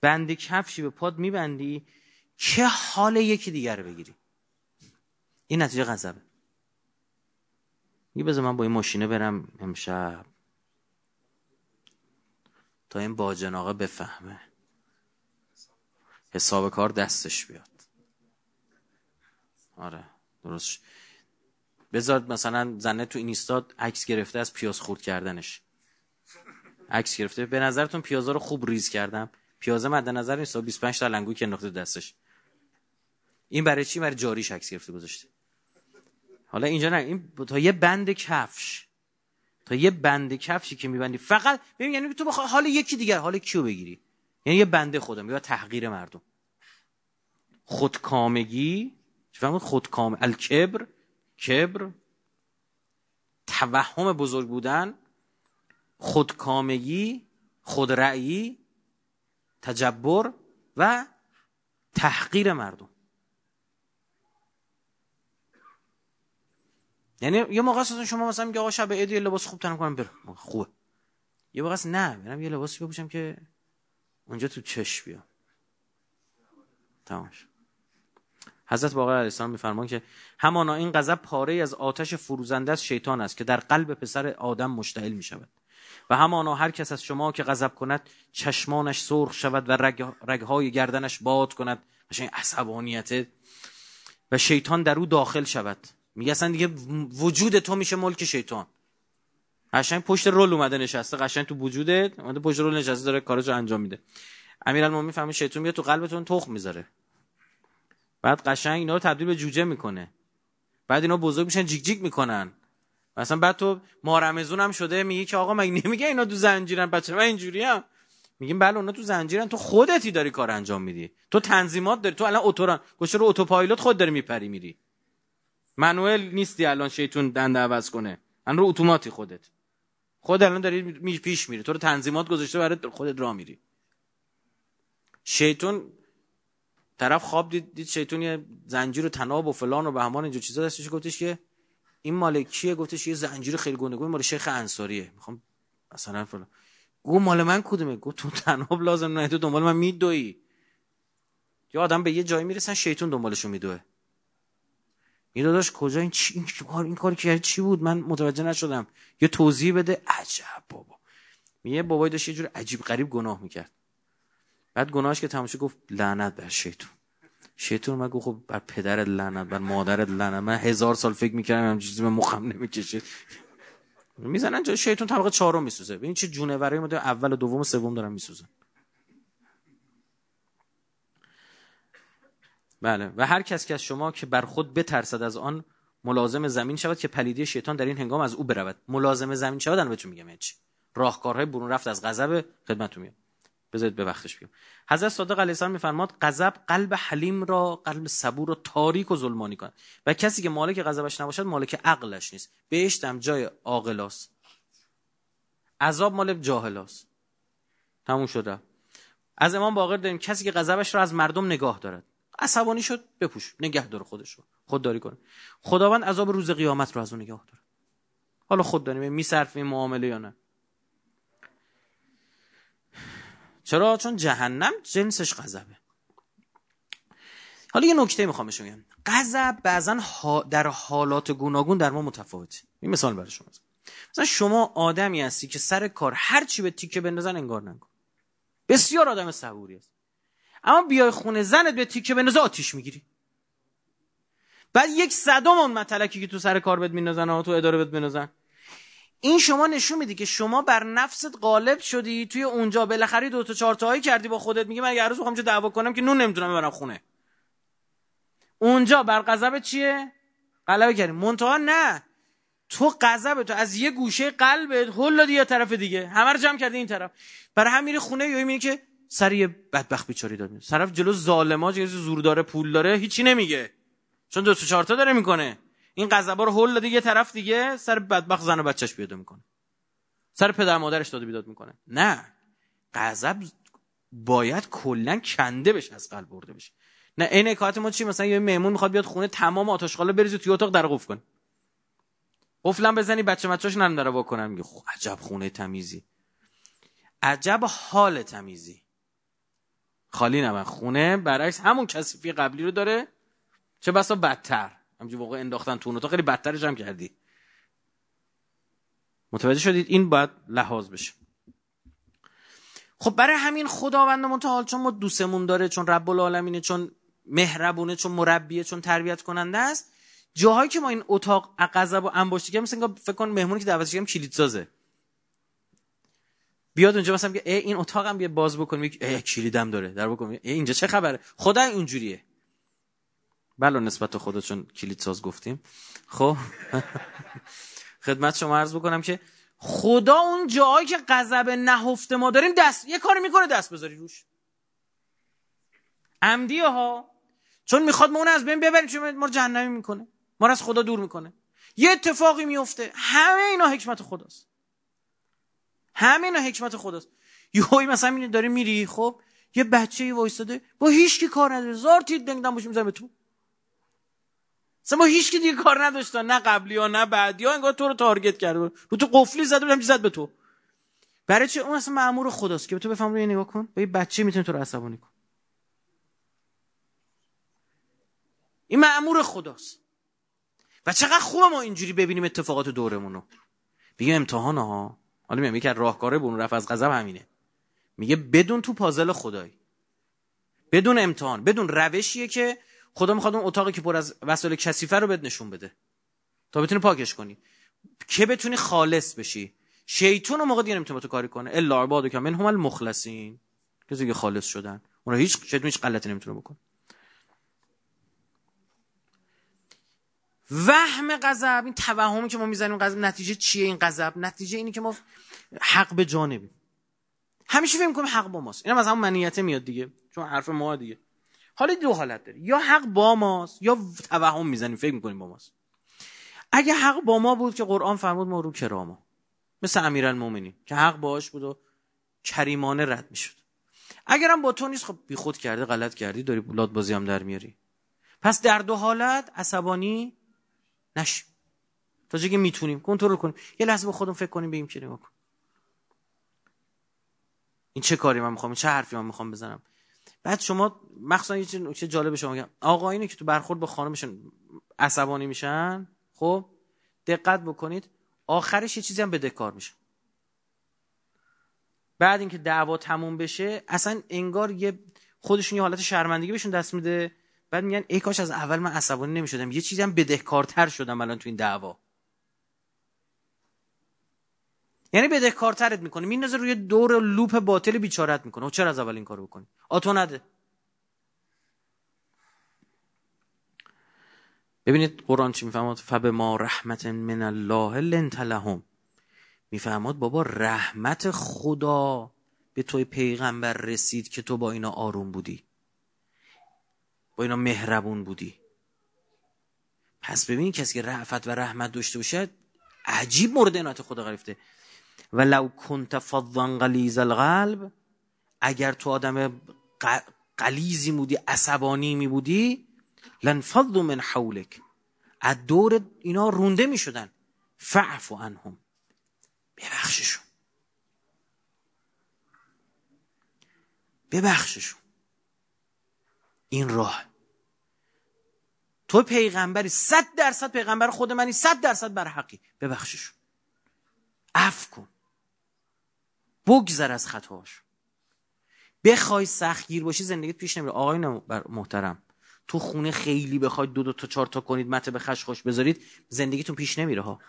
بند کفشی به پاد میبندی که حال یکی دیگر رو بگیری. این نتیجه غضبه. یه بذار من با این ماشینه برم امشب. تا این باجناقه بفهمه. حساب کار دستش بیاد. آره درست بذار مثلا زنه تو اینستاد عکس گرفته از پیاز خورد کردنش. عکس گرفته. به نظرتون پیازا رو خوب ریز کردم؟ پیازه مد نظر نیست. 25 تا لنگو که انداخته دستش. این برای چی؟ برای جاریش عکس گرفته گذاشته. حالا اینجا نه. این تا یه بند کفش. تا یه بند کفشی که میبندی. فقط ببین یعنی تو بخوای حال یکی دیگر. حال کیو بگیری؟ یعنی یه بنده خودم یا تحقیر مردم. خودکامگی. چه فهمید؟ خودکام الکبر. کبر توهم بزرگ بودن خودکامگی خودرأیی تجبر و تحقیر مردم. یعنی یه موقع اصلا شما مثلا میگه آقا شب عید یه لباس خوب تنم کنم برم خوبه. یه موقع نه برم یه لباسی بپوشم که اونجا تو چش بیام. تماش حضرت باقر علیه السلام میفرمان که همانا این غضب پاره از آتش فروزنده از شیطان است که در قلب پسر آدم مشتعل می شود و همانا هر کس از شما که غضب کند چشمانش سرخ شود و رگ رگهای گردنش باد کند. این عصبانیت. و شیطان در او داخل شود. میگه اصلا دیگه وجود تو میشه ملک شیطان. قشنگ پشت رول اومده نشسته. قشنگ تو وجودت اومده پشت رول نشسته داره کارشو انجام میده. امیرالمومنین فهمید شیطان میاد تو قلبتون تخم می‌ذاره. بعد قشنگ اینا رو تبدیل به جوجه می‌کنه. بعد اینا بزرگ میشن جیک جیک می‌کنن. مثلا بعد تو مارمزون هم شده میگه که آقا مگه نمیگه اینا تو زنجیرن؟ بچه من اینجوری هم. میگیم بله اونا تو زنجیرن. تو خودتی داری کار انجام میدی. تو تنظیمات داری. تو الان اتوران گوشه رو اتوپایلوت خود داری میپری میری. منوئل نیستی الان شیطون دنده عوض کنه. الان رو اتوماتی خودت. خود الان داری می پیش میری. تو رو تنظیمات گذاشته برای خودت راه میری. شیطون طرف خواب دید, دید شیطون زنجیر و تناب و فلان و بهمان اینجور چیزا دستش گفتش که این مال کیه؟ گفتش یه زنجیر خیلی گونگون مال شیخ انصاریه. می‌خوام مثلا فلان. گو مال من کدومه؟ گفت تو تناب لازم نه تو دنبال من میدوی. یا آدم به یه جایی می‌رسن شیطون دنبالشو میدوه. این داداش کجا؟ این چی این کار این کاری که چی بود؟ من متوجه نشدم. یه توضیح بده. عجب بابا. میگه بابای داشت یه جور عجیب غریب گناه می‌کرد. بعد گناهش که تماشا گفت لعنت بر شیطون. شیطون من گفت خب بر پدرت لعنت بر مادرت لعنت. من هزار سال فکر می‌کردم هم چیزی به مخم نمی‌کشه. می‌زنن جای شیطون طبقه چهارم میسوزه. ببین چه جونورایی ما اول و دوم و سوم دارن میسوزن. بله. و هر کس که از شما که بر خود بترسد از آن ملازم زمین شود که پلیدی شیطان در این هنگام از او برود. ملازم زمین شود بهتون میگم چی؟ راهکارهای برون رفت از غضب خدمتتون میاد بذارید به وقتش بیام. حضرت صادق علیه السلام میفرماد غضب قلب حلیم را قلب صبور را تاریک و ظلمانی کند و کسی که مالک غضبش نباشد مالک عقلش نیست. بهشت هم جای عاقلاست. عذاب مال جاهلاست. تموم شده از امام باقر داریم. کسی که غضبش را از مردم نگاه دارد. عصبانی شد بپوش. نگه داره خودش رو. خودداری کنه خداوند عذاب روز قیامت رو از اون نگاه داره حالا خود داریم میصرفیم معامله یا نه؟ چرا؟ چون جهنم جنسش غضبه. حالا یه نکته می‌خوام بهش بگم. غضب بعضا در حالات گوناگون در ما متفاوته. این مثال برای شما مثلا شما آدمی هستی که سر کار هر چی به تیکه بندازن انگار نکن. بسیار آدم صبوری است اما بیای خونه زنت به تیکه بندازه آتیش می‌گیری. بعد یک صدم اون متلکی که تو سر کار بهت میندازن تو اداره بهت بندازن. این شما نشون میدی که شما بر نفست غالب شدی توی اونجا بالاخره دو تا چهار تایی کردی با خودت میگه من یه روز می‌خوام چه دعوا کنم که نون نمی‌تونم ببرم خونه. اونجا بر غضب چیه؟ غلبه کردی. منتها نه. تو غضب تو از یه گوشه قلبت هل دادی یه طرف دیگه. همه رو جمع کردی این طرف. برای هم میری خونه یا میگه که سر یه بدبخت بیچاری داد طرف جلو ظالما جلو زور داره پول داره هیچی نمیگه. چون دو تا چهار تا داره می‌کنه. این غضبا رو هول داده یه طرف دیگه سر بدبخت زن و بچهش بیاد می‌کنه. سر پدر مادرش داده بیداد می‌کنه. نه. غضب باید کلا کنده بشه از قلب برده بشه. نه این حکایت ما چی؟ مثلا یه مهمون می‌خواد بیاد خونه تمام آتشخاله بریزی توی اتاق در قفل کن قفلم بزنی بچه بچه‌اش نرم داره واکنن. میگه خب عجب خونه تمیزی. عجب حال تمیزی. خالی نه خونه برعکس همون کثیفی قبلی رو داره. چه بسا بدتر. همجور واقع انداختن تو اتاق خیلی بدترش هم کردی. متوجه شدید؟ این باید لحاظ بشه. خب برای همین خداوند متعال چون ما دوستمون داره چون رب العالمینه چون مهربونه چون مربیه چون تربیت کننده است جاهایی که ما این اتاق غضب و انباشتی که مثلا فکر کن مهمونی که دعوتش کردیم کلید سازه. بیاد اونجا مثلا ای این اتاقم بیا باز بکنیم. ای کلیدم داره. در بکن اینجا چه خبره؟ خدا اینجوریه. بله نسبت خدا چون کلید ساز گفتیم. خب خدمت شما عرض بکنم که خدا اون جایی که غضب نهفته ما داریم دست یه کاری می‌کنه دست بذاری روش. عمدی ها چون می‌خواد ما اون از بین ببریم چون ما جهنمی می‌کنه. ما از خدا دور می‌کنه. یه اتفاقی میفته همه اینا حکمت خداست. همه اینا حکمت خداست. یهویی مثلا داری میری خب یه بچه وایستاده با هیچ کی کار نداره. زار تیر دنگدم باشیم به تو. اصلا ما هیچ کی دیگه کار نداشتن نه قبلی ها نه بعدی ها انگار تو رو تارگت کرده رو تو قفلی زده بودم زد به تو. برای چه اون اصلا مأمور خداست که به تو بفهم روی نگاه کن. با یه بچه می‌تونه تو رو عصبانی کن. این مأمور خداست. و چقدر خوبه ما اینجوری ببینیم اتفاقات دورمون رو بگیم امتحان ها. حالا میگم از راهکاره بون رفع از غضب همینه. میگه بدون تو پازل خدایی. بدون امتحان بدون روشیه که خدا می‌خواد اون اتاقی که پر از وسایل کثیفه رو بهت نشون بده. تا بتونی پاکش کنی. که بتونی خالص بشی. شیطون رو موقع دیگه نمی‌تونه تو کاری کنه. الا عبادو که من هم المخلصین. کسی که خالص شدن. اون هیچ شیطون هیچ غلطی نمی‌تونه بکنه. وهم غضب. این توهمی که ما می‌زنیم غضب نتیجه چیه این غضب؟ نتیجه اینی که ما حق به جانبیم. همیشه فکر می‌کنیم حق با ماست. اینم از همون منیته میاد دیگه. چون حرف ما دیگه. حالا دو حالت داره یا حق با ماست یا توهم می‌زنیم فکر می‌کنیم با ماست. اگه حق با ما بود که قرآن فرمود ما رو کراما مثل امیرالمومنین که حق باش بود و کریمانه رد می‌شد. اگرم با تو نیست خب بی خود کرده غلط کردی داری بولاد بازی هم در میاری. پس در دو حالت عصبانی نش تا جایی می‌تونیم کنترل کنیم. یه لحظه به خودم فکر کنیم به این این چه کاری من می‌خوام؟ چه حرفی من می‌خوام بزنم؟ بعد شما مخصوصا یه چیز جالب شما میگم. آقایونی که تو برخورد با خانمشون عصبانی میشن خب؟ دقت بکنید آخرش یه چیزی هم بدهکار میشه. بعد اینکه دعوا تموم بشه اصلا انگار یه خودشون یه حالت شرمندگی بهشون دست میده. بعد میگن ای کاش از اول من عصبانی نمی‌شدم. یه چیزی هم بدهکارتر شدم الان تو این دعوا. یعنی بدهکارترت می‌کنه. میندازه روی دور لوپ باطل بیچارت می‌کنه. و چرا از اول این کارو بکنی؟ آتو نده. ببینید قرآن چی می‌فهمد؟ فب ما رحمت من الله لنت لهم. می‌فهمد بابا رحمت خدا به توی پیغمبر رسید که تو با اینا آروم بودی. با اینا مهربون بودی. پس ببینید کسی که رحفت و رحمت داشته باشه عجیب مورد عنایت خدا گرفته. و لو کنت فضا غلیظ القلب اگر تو آدم قلیزی بودی عصبانی می بودی لنفض من حولک. از دور اینا رونده می شدن. فعفو عنهم. ببخششون. ببخششون. این راه. تو پیغمبری صد درصد پیغمبر خود منی صد درصد بر حقی. ببخششون. عفو کن. بگذر از خطاش. بخوای سختگیر باشی زندگیت پیش نمیره. آقای محترم تو خونه خیلی بخواید دو دو تا چهار تا کنید مته به خش خوش بذارید زندگیتون پیش نمیره ها.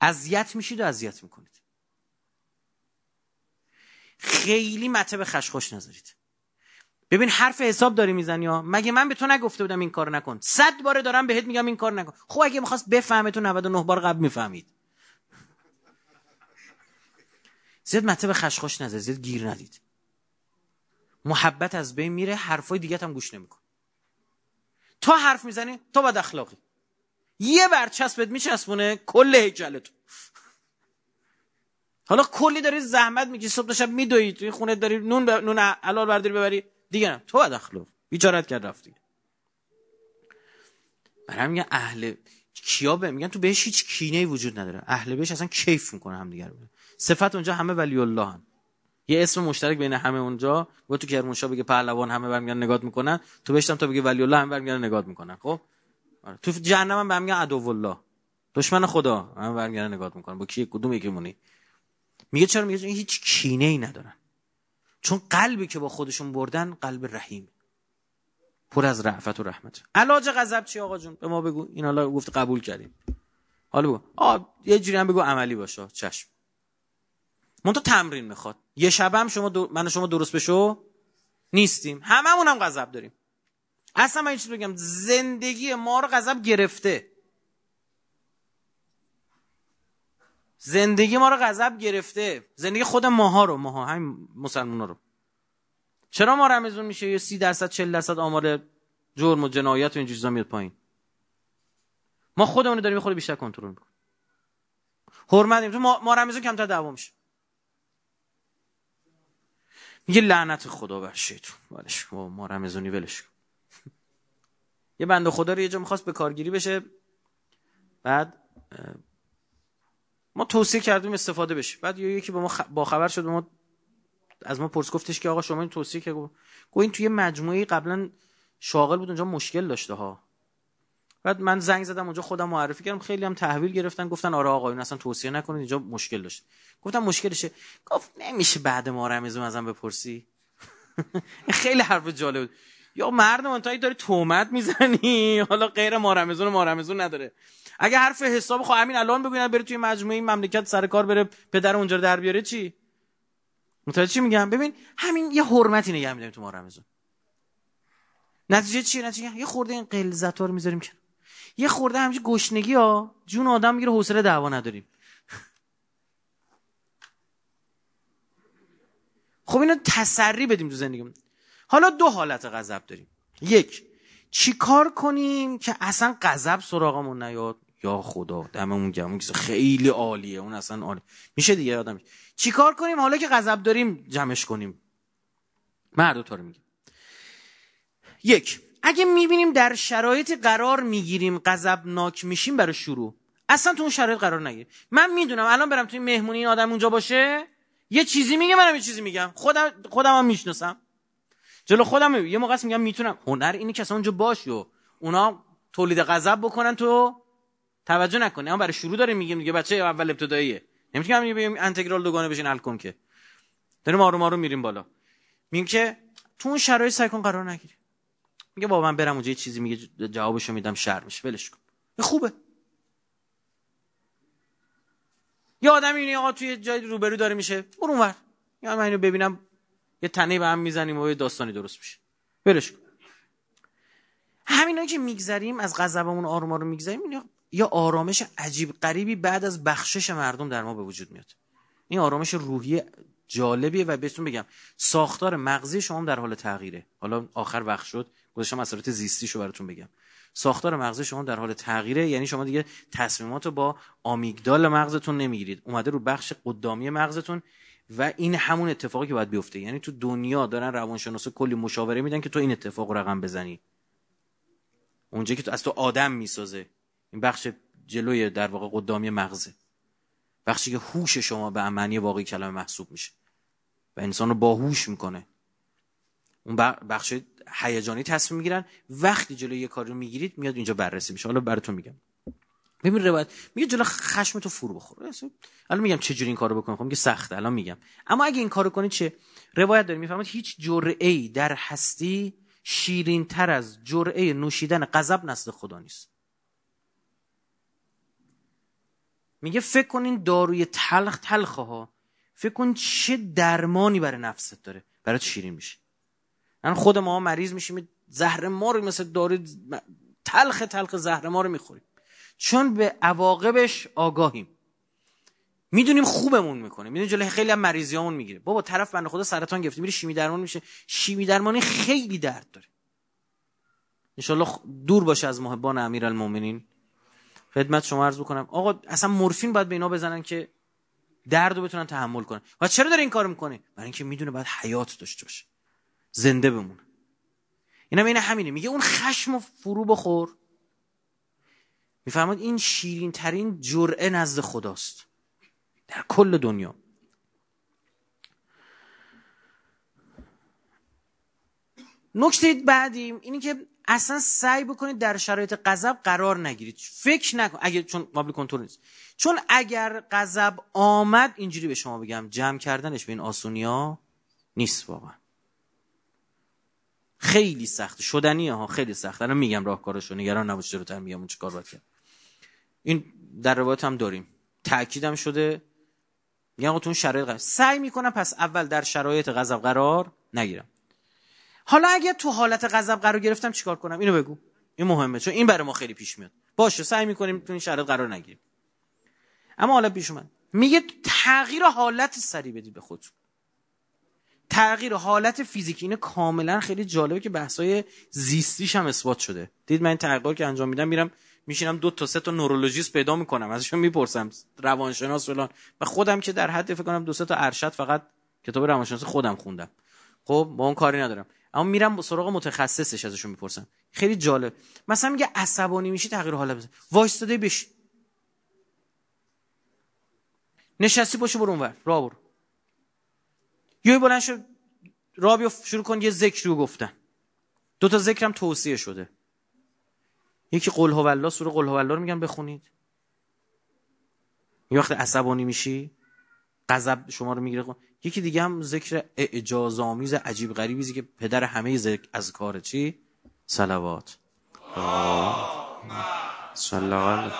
اذیت میشید و اذیت می‌کنید. خیلی مته به خش خوش نذارید. ببین حرف حساب داری می‌زنی ها. مگه من به تو نگفته بودم این کار نکن؟ صد باره دارم بهت میگم این کار نکن. خب اگه می‌خواست بفهمه تو 99 بار قبل می‌فهمید. زیاد مته به خشخاش نزد زیاد گیر ندید. محبت از بین میره حرفای دیگه هم گوش نمیکن تا حرف می‌زنی تو بد اخلاقی. یه برچسبت میچسبونه کل هیکل تو حالا کلی داری زحمت میگی صبح شب میدوی توی خونه داری نون ب... نون حلال برداری ببری. دیگه نه تو بد اخلاق بیچارت کرد رفتی. برای میگن اهل کیا به میگن تو بهش هیچ کینه وجود نداره. اهل بهش اصلا کیف می‌کنه هم دیگر صفت اونجا همه ولی الله هم. یه اسم مشترک بین همه اونجا. و تو کرمانشاه بگه پهلوان همه برمیگردن نگات می‌کنن. تو بهشتم تا بگه ولی الله همه برمیگردن نگات می‌کنن. خب؟ آره. تو جهنم هم برمیگردن عدو الله دشمن خدا همه برمیگردن نگات می‌کنن. با کی؟ کدوم یکی مونی؟ میگه چرا؟ میگه هیچ کینه ای ندارن. چون قلبی که با خودشون بردن قلب رحیم. پر از رحمت و رحمت. علاج غضب چی آقا جون؟ به ما بگو. این حالا گفت قبول کردیم. حالا بگو. آ یه جوری هم بگو عملی باشه. چشم. تو تمرین می‌خواد. یه شبم شما دو... من شما درست بشو نیستیم. هممون هم غضب داریم. اصلا من این چیز بگم. زندگی ما رو غضب گرفته. زندگی ما رو غضب گرفته. زندگی خود ماها رو ماها همین مسلمان رو. چرا ما رمزون میشه؟ یه سی درصد چل درصد آمار جرم و جنایت و این چیزا میاد پایین. ما خودمون داریم خود بیشتر کنترل می‌کنیم. حرمت ما, ما رمزون کمتر دعوا میشه. میگه لعنت خدا بر شیطون. ولش ما رمزونی ولش یه بنده خدا رو یه جا می‌خواست به کارگیری بشه. بعد ما توصیه کردیم استفاده بشه. بعد یکی به ما با خبر شد ما از ما پرس گفتش که آقا شما این توصیه که گو این توی مجموعه قبلا شاغل بود اونجا مشکل داشته ها. بعد من زنگ زدم اونجا خودم معرفی کردم. خیلی هم تحویل گرفتن. گفتن آره آقا این اصلا توصیه نکنید. اینجا مشکل داشت. گفتم مشکلشه گفت نمیشه بعد ما رمزون ازم بپرسی. خیلی حرف جالب یا مردم تا داری تومت می‌زنی؟ حالا غیر ما رمزون ما رمزون نداره. اگه حرف حساب خب همین الان بگوین بره توی مجموعه این مملکت سر کار بره پدر اونجا در بیاره چی؟ متوجه چی میگم؟ ببین همین یه حرمتی نگه میداریم تو ما رمزون. نتیجه چیه؟ نتیجه یه خورده این قلزت رو می‌ذاریم کنار. یه خورده همچین گشنگی ها جون آدم می‌گیره حوصله دعوا نداریم. خب اینو تسری بدیم تو زندگیمون. حالا دو حالت غضب داریم. یک چیکار کنیم که اصلا غضب سراغمون نیاد؟ یا خدا دممون گرم. خیلی عالیه اون اصلا عالی. میشه دیگه آدم چیکار کنیم؟ حالا که غضب داریم جمعش کنیم. من تا رو میگم یک اگه می‌بینیم در شرایط قرار می‌گیریم ناک میشیم برای شروع. اصلا تو اون شرایط قرار نگیر من می‌دونم الان برم توی مهمونی این آدم اونجا باشه یه چیزی میگه منم یه چیزی میگم. خودم خودم هم می‌شناسم. جلو خودم یه موقع میگم می‌تونم. هنر اینه که اصلا اونجا باش و اونا تولید غضب بکنن تو. توجه نکنی اما برای شروع داریم میگیم دیگه. بچه اول ابتداییه. نمی‌تونم بگم انتگرال دوگانه بشین حل کن که. داریم آروم آروم میریم بالا. میگیم که تو اون شرایط سعی قرار نگیری. میگه بابا من برم اونجا یه چیزی میگه جوابشو میدم شر میشه. ولش کن. خوبه. یه آدمی اینه آقا توی جای روبرو داره میشه. برو اونور یا من اینو ببینم. یه تنه به هم می‌زنیم و یه داستانی درست میشه. ولش کن. همینایی که میگذریم از غضبمون آروم آروم میگذریم یا آرامش عجیب غریبی بعد از بخشش مردم در ما به وجود میاد. این آرامش روحی جالبیه و بهتون بگم ساختار مغزی شما در حال تغییره. حالا آخر وقت شد گذاشتم اثرات زیستیشو براتون بگم. ساختار مغزی شما در حال تغییره یعنی شما دیگه تصمیمات رو با آمیگدال مغزتون نمی‌گیرید. اومده رو بخش قدامی مغزتون و این همون اتفاقی که باید بیفته. یعنی تو دنیا دارن روانشناسا کلی مشاوره میدن که تو این اتفاق رقم بزنی. اونجا که تو از تو آدم می‌سازه. این بخش جلوی در واقع قدامی مغزه. بخشی که هوش شما به معنی واقعی کلمه محسوب میشه. و انسان رو باهوش می‌کنه. اون بخش هیجانی تصمیم می‌گیرن. وقتی جلوی یه کاری رو می‌گیرید میاد اینجا بررسی میشه. حالا براتون میگم. ببین روایت میگه جلو خشم تو فرو بخور. الان میگم چه جوری این کارو بکنم؟ خب میگه سخته الان میگم. اما اگه این کارو کنی چه؟ روایت داریم می‌فهمید هیچ جرعه ای در هستی شیرین تر از جرعه نوشیدن غضب نسل خدا نیست. میگه فکر کنین داروی تلخ تلخه ها فکر کن چه درمانی برای نفست داره. برای شیرین میشه؟ من خود ما مریض میشیم زهر ما رو مثل داروی تلخ تلخ زهر ما رو می‌خوریم. چون به عواقبش آگاهیم. می‌دونیم خوبمون می‌کنه. می‌دونیم جلوی خیلی هم مریضیامون می‌گیره. بابا طرف بنده خدا سرطان گرفته میره شیمی درمان میشه. شیمی درمانی خیلی درد داره. انشالله دور باشه از محبان امیرالمومنین. خدمت شما عرض بکنم. آقا اصلا مورفین باید به اینا بزنن که درد رو بتونن تحمل کنن. و چرا داره این کار می‌کنه؟ برای اینکه می‌دونه باید حیات داشته باشه. زنده بمونه. اینم این همینه. میگه اون خشم و فرو بخور. می‌فهمد این شیرین ترین جرعه نزد خداست. در کل دنیا. نکته بعدیم اینی که اصلا سعی بکنید در شرایط غضب قرار نگیرید. فکر نکن اگر چون قابل کنترل نیست. چون اگر غضب آمد اینجوری به شما بگم جمع کردنش به این آسونیا نیست واقعا. خیلی سخت. شدنیه ها خیلی سخت. الان میگم راهکارشو نگران نباش جلوتر میگم اون چیکار باید کرد. این در روایت هم داریم. تاکیدم شده. میگن تو شرایط غضب سعی می‌کنم پس اول در شرایط غضب قرار نگیرم. حالا اگه تو حالت غضب قرار گرفتم چیکار کنم؟ اینو بگو. این مهمه چون این برای ما خیلی پیش میاد. باشه سعی می‌کنیم تو این شرایط قرار نگیریم. اما حالا پیش اومد. میگه تغییر حالت سری بدید به خودتون. تغییر حالت فیزیکی. اینه کاملا خیلی جالبه که بحثای زیستیش هم اثبات شده. دید من این تغییر که انجام میدم میرم میشینم دو تا سه تا نورولوژیست پیدا می‌کنم. ازشون می‌پرسم روانشناس فلان. و خودم که در حد فکر کنم دو سه تا ارشد فقط کتاب روانشناسی خودم خوندم. خب با اون کاری ندارم. اما میرم سراغ متخصصش ازشون می‌پرسم. خیلی جالب. مثلا میگه عصبانی میشی تغییر حالت بزن. وایستاده بش. نشستی باشه برو اونور. راه برو. یه بلند شد بیا شروع کن یه ذکر رو گفتن. دو تا ذکرم توصیه شده. یکی قل هو الله سوره قل هو الله رو میگن بخونید. یه وقت عصبانی میشی غضب شما رو می‌گیره. یکی دیگه هم ذکر اعجاز آمیز عجیب غریبی که پدر همه ذکر از کار چی؟ صلوات. صلی الله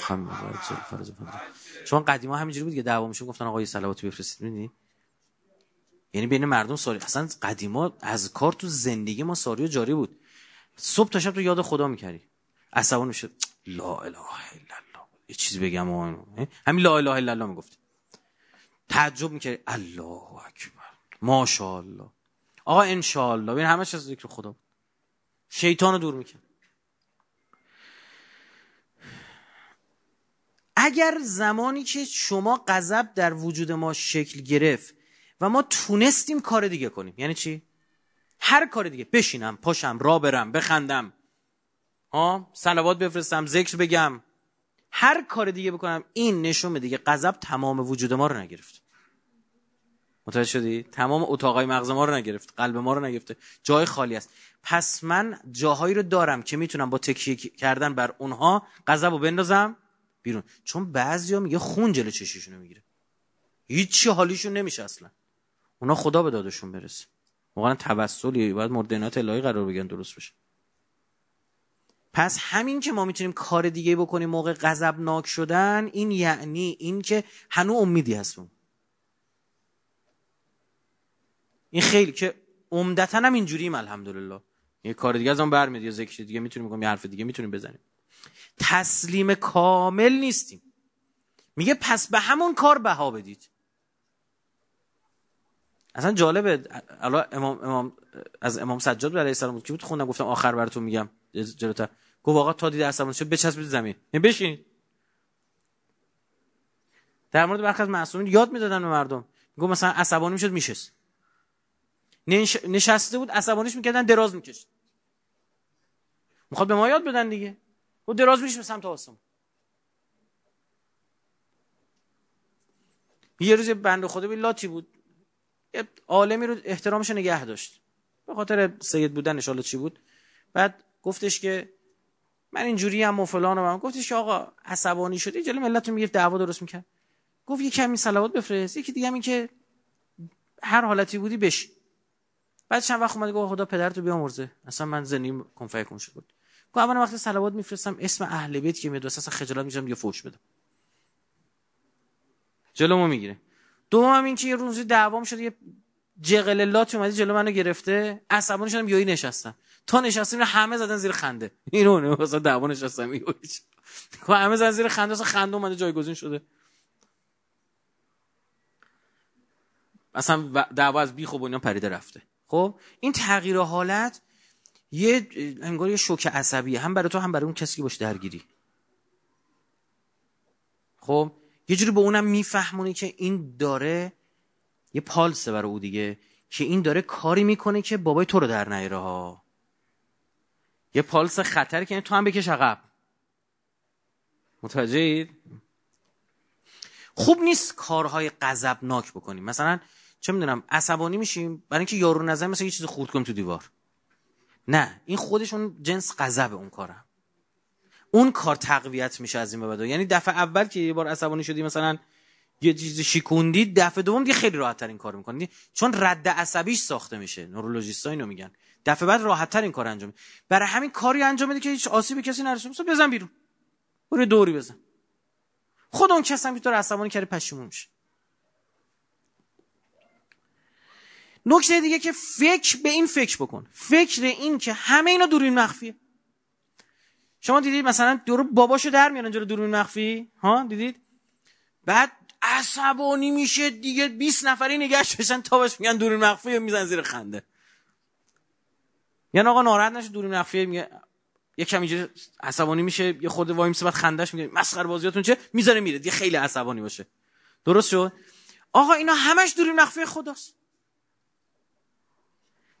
محمد چون قدیما همینجوری بود که دعوا میشه گفتن آقا یه صلوات بفرستید می‌دونی؟ یعنی بین مردم ساری. اصلا قدیما از کار تو زندگی ما ساری جاری بود. صبح تا شب تو یاد خدا می‌کردی. عصبان میشه لا اله الا یه چیزی بگم همین لا اله الا الله می‌گفت. تعجب می‌کردی الله اکبر. ماشاءالله. آقا انشاءالله. ببین همش از ذکر خدا بود. شیطان دور می‌کرد. اگر زمانی که شما غضب در وجود ما شکل گرفت و ما تونستیم کار دیگه کنیم یعنی چی؟ هر کار دیگه. بشینم پاشم را برم بخندم. ها؟ صلوات بفرستم ذکر بگم. هر کار دیگه بکنم این نشون میده که غضب تمام وجود ما رو نگرفت. متوجه شدی؟ تمام اتاقای مغز ما رو نگرفت قلب ما رو نگرفته. جای خالی است. پس من جاهایی رو دارم که می‌تونم با تکیه کردن بر اونها غضب رو بندازم بیرون. چون بعضیا میگه خون جلو چشیشونو می‌گیره. هیچی حالیشون نمیشه اصلا. اونا خدا به دادشون برسه. واقعا توسلی باید مردنات الهی قرار بگن درست بشه. پس همین که ما می‌تونیم کار دیگه بکنیم موقع غضبناک شدن این یعنی این که هنوز امیدی هستون این خیلی که عمدتا هم اینجوریم الحمدلله. یه کار دیگه از اون برمیاد یا ذکر دیگه می‌تونیم بکنیم یه حرف دیگه می‌تونیم بزنیم. تسلیم کامل نیستیم. میگه پس به همون کار بها بدید. اصلا جالبه. الان امام, امام از امام سجاد علیه السلام کی بود؟ خوندم گفتم آخر براتون میگم جلوتر. گفت آقا تا دید عصبانی شد بچسبید زمین. یعنی بشینید در مورد برخی از معصومین یاد می‌دادن به مردم. گفت مثلا عصبانی می‌شد میشست. نشسته بود عصبانیش می‌کردن دراز می‌کشید. می‌خواد به ما یاد بدن دیگه. و دراز میشه به سمت آسمون. یه روز بنده خدا به لاتی بود. عالمی رو احترامش نگه داشت. به خاطر سید بودن ان چی بود؟ بعد گفتش که من اینجوری هم و فلان من. گفتش آقا عصبانی شده جلوی ملت رو دعوا درست می‌کرد. گفت یه کمی صلوات بفرست. یکی دیگه همین که هر حالتی بودی بش بعد چند وقت اومد گفت خدا پدرتو بیامرزه. اصلا من زنیم کن شد. بود گفت اول وقتی صلوات میفرستم اسم اهل بیت که میاد اصلا خجالت میشم دیگه فوش بدم. جلومو می‌گیره. دوم هم این که یه روزی دعوام شد یه جقللاتی اومدی جلو منو گرفته. عصبانی شدم یوی نشستم. تا نشستیم همه زدن زیر خنده. اینو نه مثلا دعوا نشستم. یوی خب همه زدن زیر خنده اصلا خنده اومده جایگزین شده. اصلا دعوا از بیخ و پریده رفته. خب این تغییر حالت یه انگار یه شوک عصبیه. هم برای تو هم برای اون کسی که باش درگیری. خب یه جوری به اونم میفهمونی که این داره یه پالسه برای او دیگه که این داره کاری می‌کنه که بابای تو رو در نیاره ها. یه پالس خطری که تو هم بکش عقب. متوجه خوب نیست کارهای غضبناک بکنیم. مثلا چه می‌دونم عصبانی میشیم برای اینکه یارو نظر مثلا یه چیز خورد کنیم تو دیوار. نه این خودشون جنس غضب اون کاره اون کار تقویت میشه از این به یعنی دفعه اول که یه بار عصبانی شدی مثلا یه چیزی شیکوندی دفعه دوم دیگه خیلی راحت تر این کارو می‌کنی. چون رد عصبیش ساخته میشه. نورولوژیستا اینو میگن. دفعه بعد راحت تر این کار انجام برای همین کاری انجام میده که هیچ آسیبی کسی نرسه. مثلا بزن بیرون. برو دوری بزن. خود اون کس هم که تو عصبانی کرده پشیمون میشه. نکته دیگه که فکر به این فکر بکن. فکر این که همه اینا دورین مخفیه. شما دیدید مثلا دور باباشو در میارن جلو دوربین مخفی؟ ها؟ دیدید؟ بعد عصبانی میشه دیگه 20 نفری نگهش بشن تا باش میگن دوربین مخفی میزن زیر خنده. یعنی آقا ناراحت نشه دوربین مخفی میگه یه کمی عصبانی میشه یه وای میسه بعد خندش میگه مسخره بازیاتون چه؟ می‌ذاره میره دیگه خیلی عصبانی باشه. درست شد؟ آقا اینا همش دوربین مخفی خداست.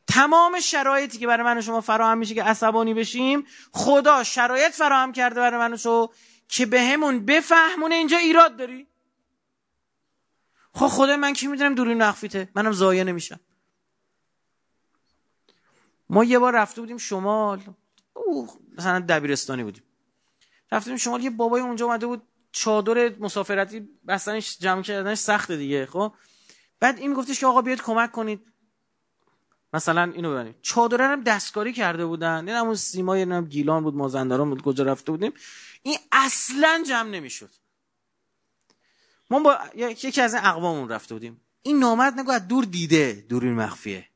تمام شرایطی که برای من و شما فراهم میشه که عصبانی بشیم خدا شرایط فراهم کرده برای من و شما که به همون بفهمونه اینجا ایراد داری. خب خدا من کی می‌دونم دورین مخفیته؟ منم زایه نمیشم. ما یه بار رفته بودیم شمال. اوه مثلا دبیرستانی بودیم. رفته بودیم شمال یه بابای اونجا اومده بود چادر مسافرتی بستنش جمع کردنش سخته دیگه خب؟ بعد این میگفتش که آقا بیاید کمک کنید. مثلا اینو ببینید چادره هم دستکاری کرده بودن. این همون سیمای هم گیلان بود مازندران بود کجا رفته بودیم. این اصلا جمع نمی‌شد. ما با یکی از این اقوامون رفته بودیم. این نامرد نگو از دور دیده دورین مخفیه.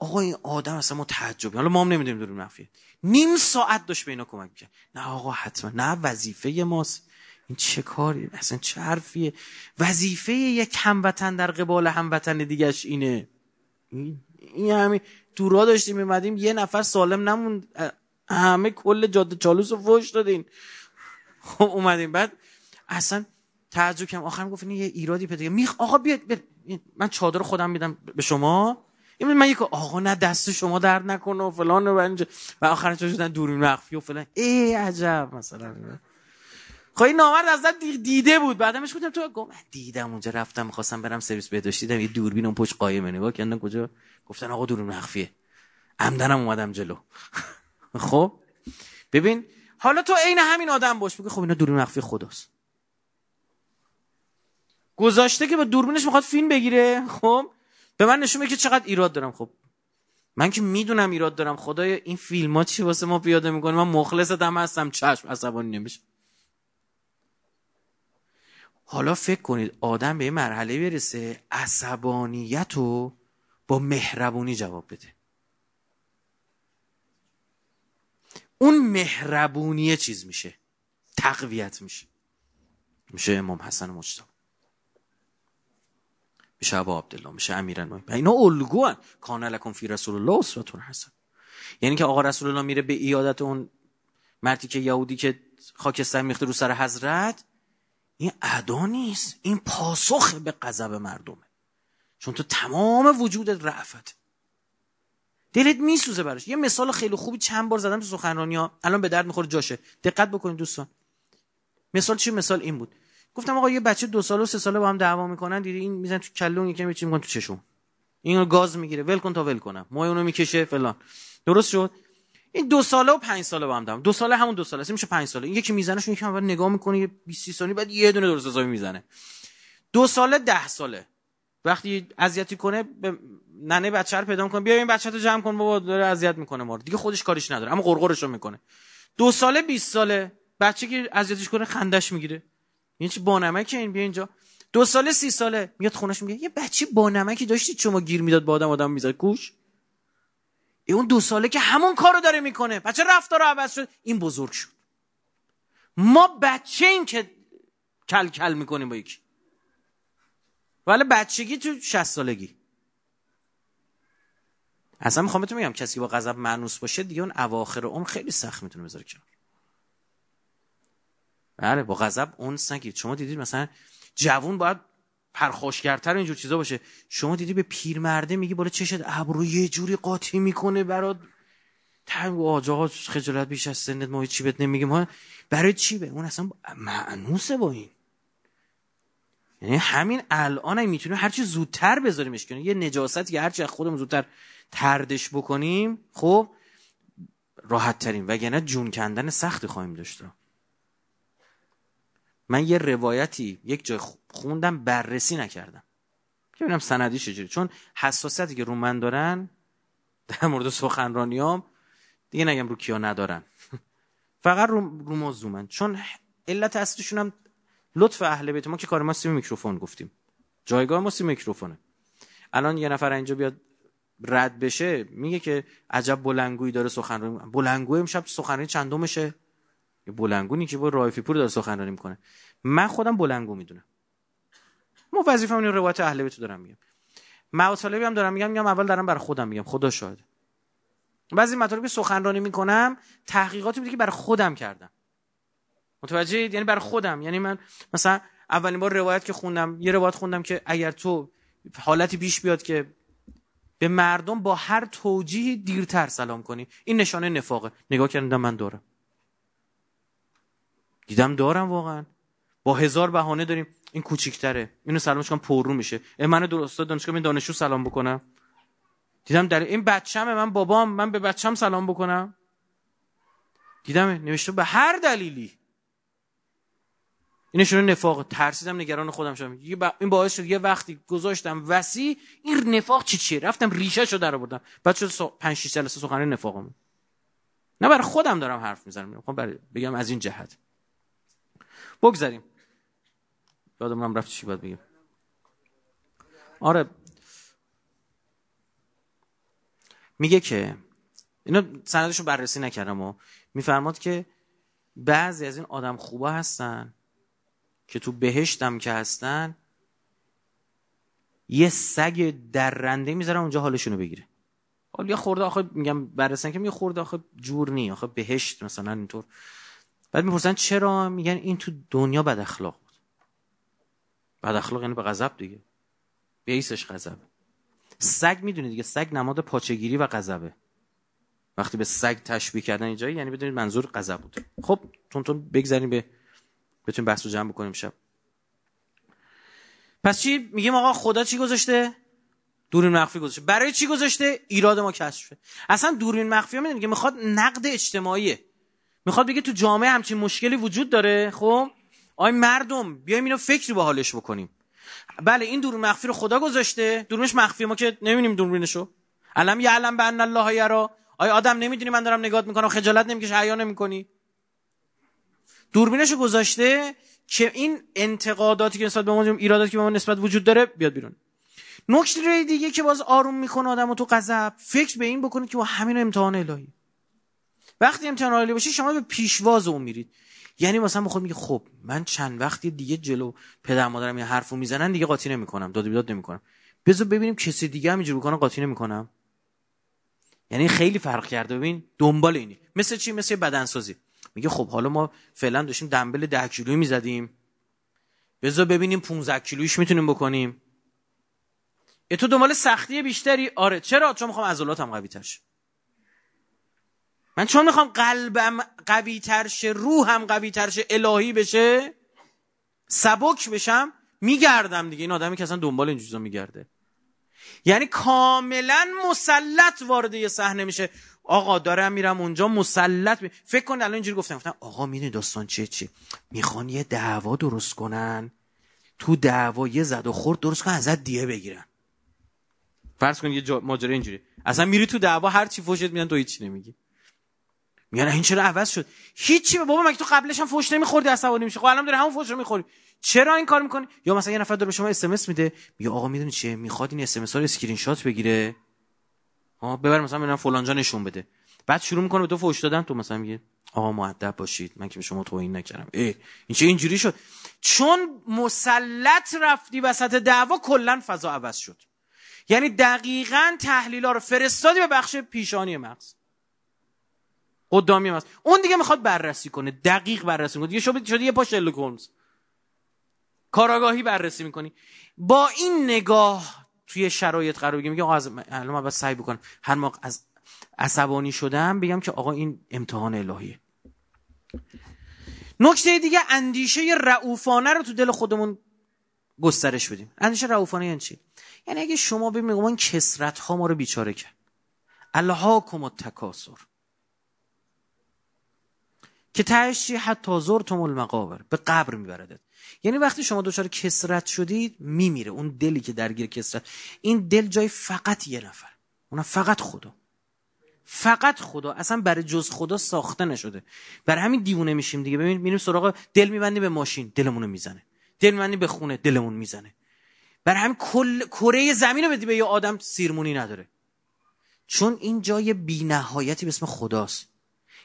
آقا این آدم اصلا ما تعجبی حالا ما هم نمی‌دونیم دورین مخفیه. نیم ساعت داشت به اینا کمک می‌کرد. نه آقا حتما. نه وظیفه ماست. این چه کاری؟ اصلا چه حرفیه؟ وظیفه یک هموطن در قبال هموطن دیگهش اینه. این همین را داشتیم میمدیم یه نفر سالم نموند. همه کل جاده چالوس رو فوش دادین. خب اومدیم. بعد اصلا تعجب کردم. آخر گفت یه ایرادی پیدا میخ آقا بیاد, من چادر خودم میدم به شما. این من یک آقا نه دست شما درد نکنه و فلان و و آخر چه شدن؟ دوربین مخفی و فلان. ای عجب مثلا. خب این نامرد از دیده بود. بعدمش گفتم تو گفت من دیدم اونجا رفتم می‌خواستم برم سرویس بهداشتی دیدم یه دوربین اون پشت قایمه. نگاه کردن کجا؟ گفتن آقا دوربین مخفیه. عمدنم اومدم جلو. خب؟ ببین حالا تو عین همین آدم باش. بگه خب اینا دوربین مخفی خداست. گذاشته که با دوربینش می‌خواد فیلم بگیره. خب؟ به من نشون که چقدر ایراد دارم. خب من که می‌دونم ایراد دارم. خدای این فیلم ها چی واسه ما پیاده می‌کنه؟ من مخلص دم هستم. چشم عصبانی نمیشه. حالا فکر کنید آدم به یه مرحله برسه عصبانیت رو با مهربونی جواب بده. اون مهربونی چیز میشه؟ تقویت میشه. میشه امام حسن مجتبی. میشه ابا عبدالله میشه امیرالمومنین اینا الگو کان لکم فی رسول الله اسوه حسن. یعنی که آقا رسول الله میره به ایادت اون مردی که یهودی که خاکستر میخته رو سر حضرت این ادا نیست. این پاسخ به غضب مردمه. چون تو تمام وجودت رعفت. دلت میسوزه براش. یه مثال خیلی خوبی چند بار زدم تو سخنرانی ها. الان به درد می‌خوره جاشه. دقت بکنید دوستان. مثال چی؟ مثال این بود. گفتم آقا یه بچه دو ساله و سه ساله با هم دعوا می‌کنن دیدی این میزن تو کلون یکی میچی میکن تو چشم. اینو گاز می‌گیره. ول کن تا ول کنم. موی اونو می‌کشه فلان. درست شد؟ این دو ساله و پنج ساله با هم دارم دو ساله همون دو ساله. میشه پنج ساله. این یکی می‌زنه یکی اول نگاه می‌کنه یه 20 ثانیه بعد یه دونه درست حسابی می‌زنه. دو ساله ده ساله. وقتی اذیتی کنه به ننه بچه رو پیدا می‌کنه. بیا این بچه رو جمع کن بابا داره اذیت می‌کنه ما دیگه خودش کاریش نداره اما قرقرش می‌کنه. دو ساله 20 ساله. بچه که اذیتش کنه خندش می‌گیره. این چی بانمکه این بیا اینجا. دو ساله سی ساله. میاد خونش میگه یه بچه بانمکی داشتید شما گیر می‌داد با آدم آدم می‌زد. ای اون دو ساله که همون کارو داره می‌کنه. بچه رفتار عوض شد. این بزرگ شد. ما بچه این که کل کل می‌کنیم با یکی. ولی بچگی تو 60 سالگی. اصلا می‌خوام بهتون میگم کسی با غضب معنوس باشه دیگه اون اواخر عمر خیلی سخت می‌تونه بذاره کنار. بله با غضب اون نگید شما دیدید مثلا جوون باید پرخاشگرتر اینجور چیزا باشه. شما دیدی به پیرمرده میگی بالا چشت ابرو یه جوری قاطی می‌کنه برات. تنگ آجا خجالت بیش از سنت. ما چی بهت نمیگیم. برای چی به؟ اون اصلا معنوسه با این. یعنی همین الان می‌تونیم هرچی زودتر بذاریمش کنیم. یه نجاست که هرچی خودمون زودتر تردش بکنیم خب راحت ترین وگرنه جون کندن سختی خواهیم داشت. من یه روایتی یک جای خوندم بررسی نکردم. ببینم سندی چجوری. چون حساسیتی که رو من دارن در مورد سخنرانیام دیگه نگم رو کیا ندارن. فقط رو, رو موضوع چون علت اصلیشون هم لطف اهل بیت ما که کار ما سی میکروفون گفتیم. جایگاه ما سی میکروفونه. الان یه نفر اینجا بیاد رد بشه میگه که عجب بلنگویی داره سخنرانی بلنگوی امشب سخنرانی چندمشه؟ یه بلنگونی که با رایفی پور داره سخنرانی می‌کنه. من خودم بلنگو می‌دونم. ما وظیفه این روایت اهل بیت دارم میگم. مطالبی هم دارم میگم میگم اول دارم برای خودم میگم خدا شاهد. بعضی مطالبی سخنرانی می‌کنم تحقیقاتی بوده که برای خودم کردم. متوجه یعنی برای خودم. یعنی من مثلا اولین بار روایت که خوندم یه روایت خوندم که اگر تو حالتی پیش بیاد که به مردم با هر توجیهی دیرتر سلام کنی این نشانه نفاقه. نگاه کردم من دارم. دیدم دارم واقعا. با هزار بهانه داریم. این کوچیک‌تره. اینو سلامش کنم پررو میشه. من استاد دانشگاه این دانشجو سلام بکنم. دیدم در این بچه‌مه من بابام من به بچم سلام بکنم. دیدم نوشته به هر دلیلی. این نشونه نفاق. ترسیدم نگران خودم شدم. این باعث شد یه وقتی گذاشتم وسی این نفاق چی چیه؟ رفتم ریشه شو در آوردم. بعد شد 5 6 جلسه سخنرانی نفاقم نه برای خودم دارم حرف می‌زنم. خب برای بگم از این جهت. بگذاریم. یادم هم رفت چی باید بگم آره. میگه که اینا سندشو بررسی نکردم و میفرماد که بعضی از این آدم خوبا هستن که تو بهشتم که هستن یه سگ درنده می‌ذارن اونجا حالشونو بگیره. حالا یه خورده آخه میگم بررسن که یه خورده آخه جور نی آخه بهشت مثلا اینطور. بعد می‌پرسن چرا؟ میگن این تو دنیا بد اخلاق بود. بد اخلاق یعنی به غضب دیگه. بیسش غضب. سگ می‌دونید دیگه سگ نماد پاچگیری و غضبه. وقتی به سگ تشبیه کردن اینجا یعنی بدونید منظور غضب بود. خب تون تون بگذاریم به بتونیم بحث رو جمع بکنیم شب پس چی؟ میگیم آقا خدا چی گذاشته؟ دورین مخفی گذاشته. برای چی گذاشته؟ ایراد ما کشفه اصلا دورین مخفی می‌دونید؟ که می‌خواد نقد اجتماعیه. می‌خواد بگه تو جامعه همچین مشکلی وجود داره؟ خب؟ آی مردم بیایم اینو فکری با حالش بکنیم. بله این دورین مخفی رو خدا گذاشته. دورینش مخفی ما که نمی‌بینیم دوربینشو علم یعلم بان الله یرا. آیا آدم نمی‌دونی من دارم نگات می‌کنم خجالت نمی‌کشه حیا نمی‌کنی. دوربینشو گذاشته که این انتقاداتی که نسبت به ما ایراداتی که به ما نسبت وجود داره بیاد بیرون. نکته دیگه که باز آروم می‌کنه آدمو تو غضب فکر به این بکنید که با همین امتحان الهی. وقتی امتحان الهی باشه شما به پیشواز اون میرید. یعنی مثلا بخواد میگه خب من چند وقتی دیگه جلو پدر مادرم یه حرفو می‌زنن دیگه قاطی نمی‌کنم. داد بیداد نمی‌کنم. بذار ببینیم کسی دیگه هم اینجوری بکنه قاطی نمی‌کنم. یعنی خیلی فرق کرده. ببین دنبال اینی. مثل چی؟ مثل بدنسازی. میگه خب حالا ما فعلا داشتیم دنبل 10 کیلویی می‌زدیم. بذار ببینیم 15 کیلویش می‌تونیم بکنیم. تو دنبال سختی بیشتری. آره چرا؟ چون می‌خوام عضلاتم قوی تر من چون می‌خوام قلبم قوی تر شه روحم قوی تر شه الهی بشه سبک بشم میگردم دیگه. این آدمی که اصلا دنبال این چیزا میگرده. یعنی کاملا مسلط وارد یه صحنه میشه. آقا دارم میرم اونجا مسلط می... فکر کن الان اینجوری گفتم. گفتم آقا می‌دونی داستان چیه؟ چی می‌خوان یه دعوا درست کنن. تو دعوا یه زد و خورد درست کنن ازت دیه بگیرن. فرض کن یه جا... ماجرا اینجوری اصلا میری تو دعوا هر چی فوشت میدن تو هیچ نمیگی. میگن این چرا عوض شد؟ هیچی بابا مگه تو قبلش هم فوش نمیخوردی عصبانی میشه خب الان داری همون فوش رو می‌خوری. چرا این کار می‌کنی؟ یا مثلا یه نفر داره به شما اس میده میگه آقا می‌دونی چیه؟ می‌خواد این اس ها رو اسکرین شات بگیره. ها ببر مثلا ببینم فلان جا نشون بده. بعد شروع می‌کنه به تو فوش دادن تو مثلا میگه آقا مؤدب باشید. من که به شما توهین نکردم. ای این چه اینجوری شد؟ چون مسلط رفتی وسط دعوا کلا فضا عوض شد. یعنی دقیقا تحلیلا رو فرستادی به بخش پیشانی مغز. قدامی مغز اون دیگه می‌خواد بررسی کنه. دقیق بررسی کنه. دیگه شده, شده یه پا شلوک هولمز. کاراگاهی بررسی می‌کنی. با این نگاه توی شرایط قرار میگه آقا از الان من سعی بکنم. هر موقع از عصبانی شدم بگم که آقا این امتحان الهیه. نکته دیگه اندیشه رعوفانه رو تو دل خودمون گسترش بدیم. اندیشه رعوفانه یعنی چی؟ یعنی اگه شما ببینید این کسرت ها ما رو بیچاره کرد. الهاکم التکاسر که تهش چی؟ حتی زرتم المقابر. به قبر میبردد یعنی وقتی شما دچار کسرت شدید میمیره. اون دلی که درگیر کسرت. این دل جای فقط یه نفر. اونم فقط خدا. فقط خدا. اصلا برای جز خدا ساخته نشده. برای همین دیوونه میشیم دیگه. ببین میریم سراغ دل میبندی به ماشین دلمونو می‌زنه. دل میبندی به خونه دلمون می‌زنه. برای همین کل کره زمین رو بدی به یه آدم سیرمونی نداره. چون این جای بینهایتی به اسم خداست.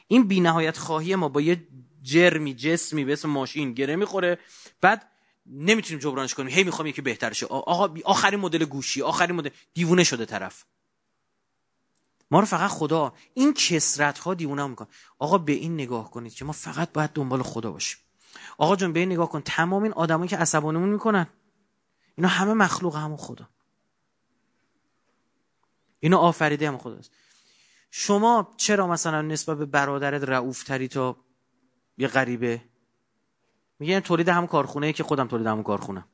این بینهایت خواهی ما با یه جرمی جسمی به اسم ماشین گره می‌خوره. بعد نمی‌تونیم جبرانش کنیم. هی می‌خوام یکی بهتر شه آقا آخرین مدل گوشی آخرین مدل. دیوونه شده طرف. ما رو فقط خدا این کسرت ها دیوونه میکن آقا به این نگاه کنید که ما فقط باید دنبال خدا باشیم. آقا جون به این نگاه کن. تمام این آدمایی که عصبانمون می‌کنن اینا همه مخلوق همون خدا. اینا آفریده هم خداست. شما چرا مثلا نسبت به برادرت رعوف تری تا یه غریبه؟ میگه تولید هم کارخونه که خودم تولید همون کارخونه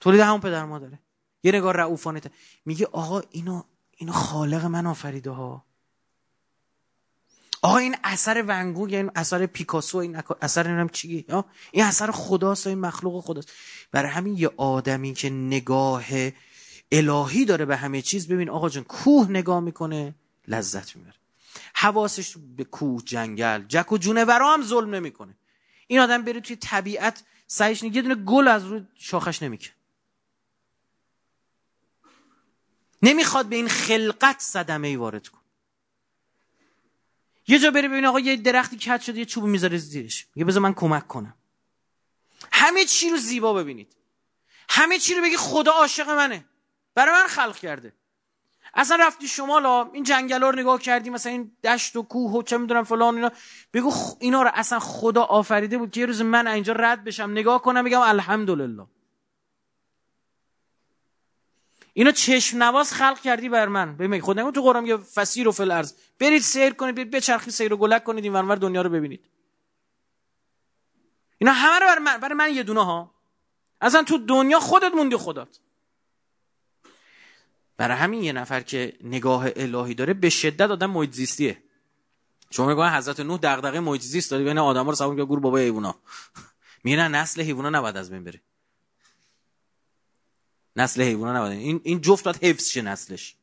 تولید همون پدر مادره. یه نگاه رعوفانه میگه آقا اینو اینو خالق من آفریده ها. آقا این اثر ونگوگ این اثر پیکاسو این اثر نمی‌دونم چی این اثر خداست این مخلوق خداست. برای همین یه آدمی که نگاه الهی داره به همه چیز ببین آقا جان کوه نگاه می‌کنه لذت می‌بره. حواسش به کوه جنگل جک و جونورا هم ظلم نمی‌کنه. این آدم بره توی طبیعت سعیش یه دونه گل از روی شاخش نمی‌کنه نمی‌خواد به این خلقت صدمه ای وارد کن یه جا بری ببین آقا یه درختی کج شده یه چوب می‌ذاره زیرش. میگه بذار من کمک کنم. همه چی رو زیبا ببینید. همه چی رو بگی خدا عاشق منه. برای من خلق کرده. اصلا رفتی شمالا این جنگل رو نگاه کردی مثلا این دشت و کوه و چه می‌دونم فلان اینا. بگو اینا رو اصلا خدا آفریده بود که یه روز من اینجا رد بشم نگاه کنم میگم الحمدلله. اینا چشم نواز خلق کردی بر من. ببین خود نگو تو قرآن یه فسیر و فل ارز برید سیر کنید برید بچرخید سیر و گلک کنید این ورور دنیا رو ببینید. اینا همه رو بر من برای من یه دونه ها. اصلا تو دنیا خودت موندی خودت. برای همین یه نفر که نگاه الهی داره به شدت آدم زیستیه. شما میگن حضرت نوح دغدغه محیط زیست داره بین آدما رو سوار گور بابا حیونا میگن نسل حیونا نباید از بین بره. نسل حیونا نباید. این این جفت باید حفظ شه نسلش.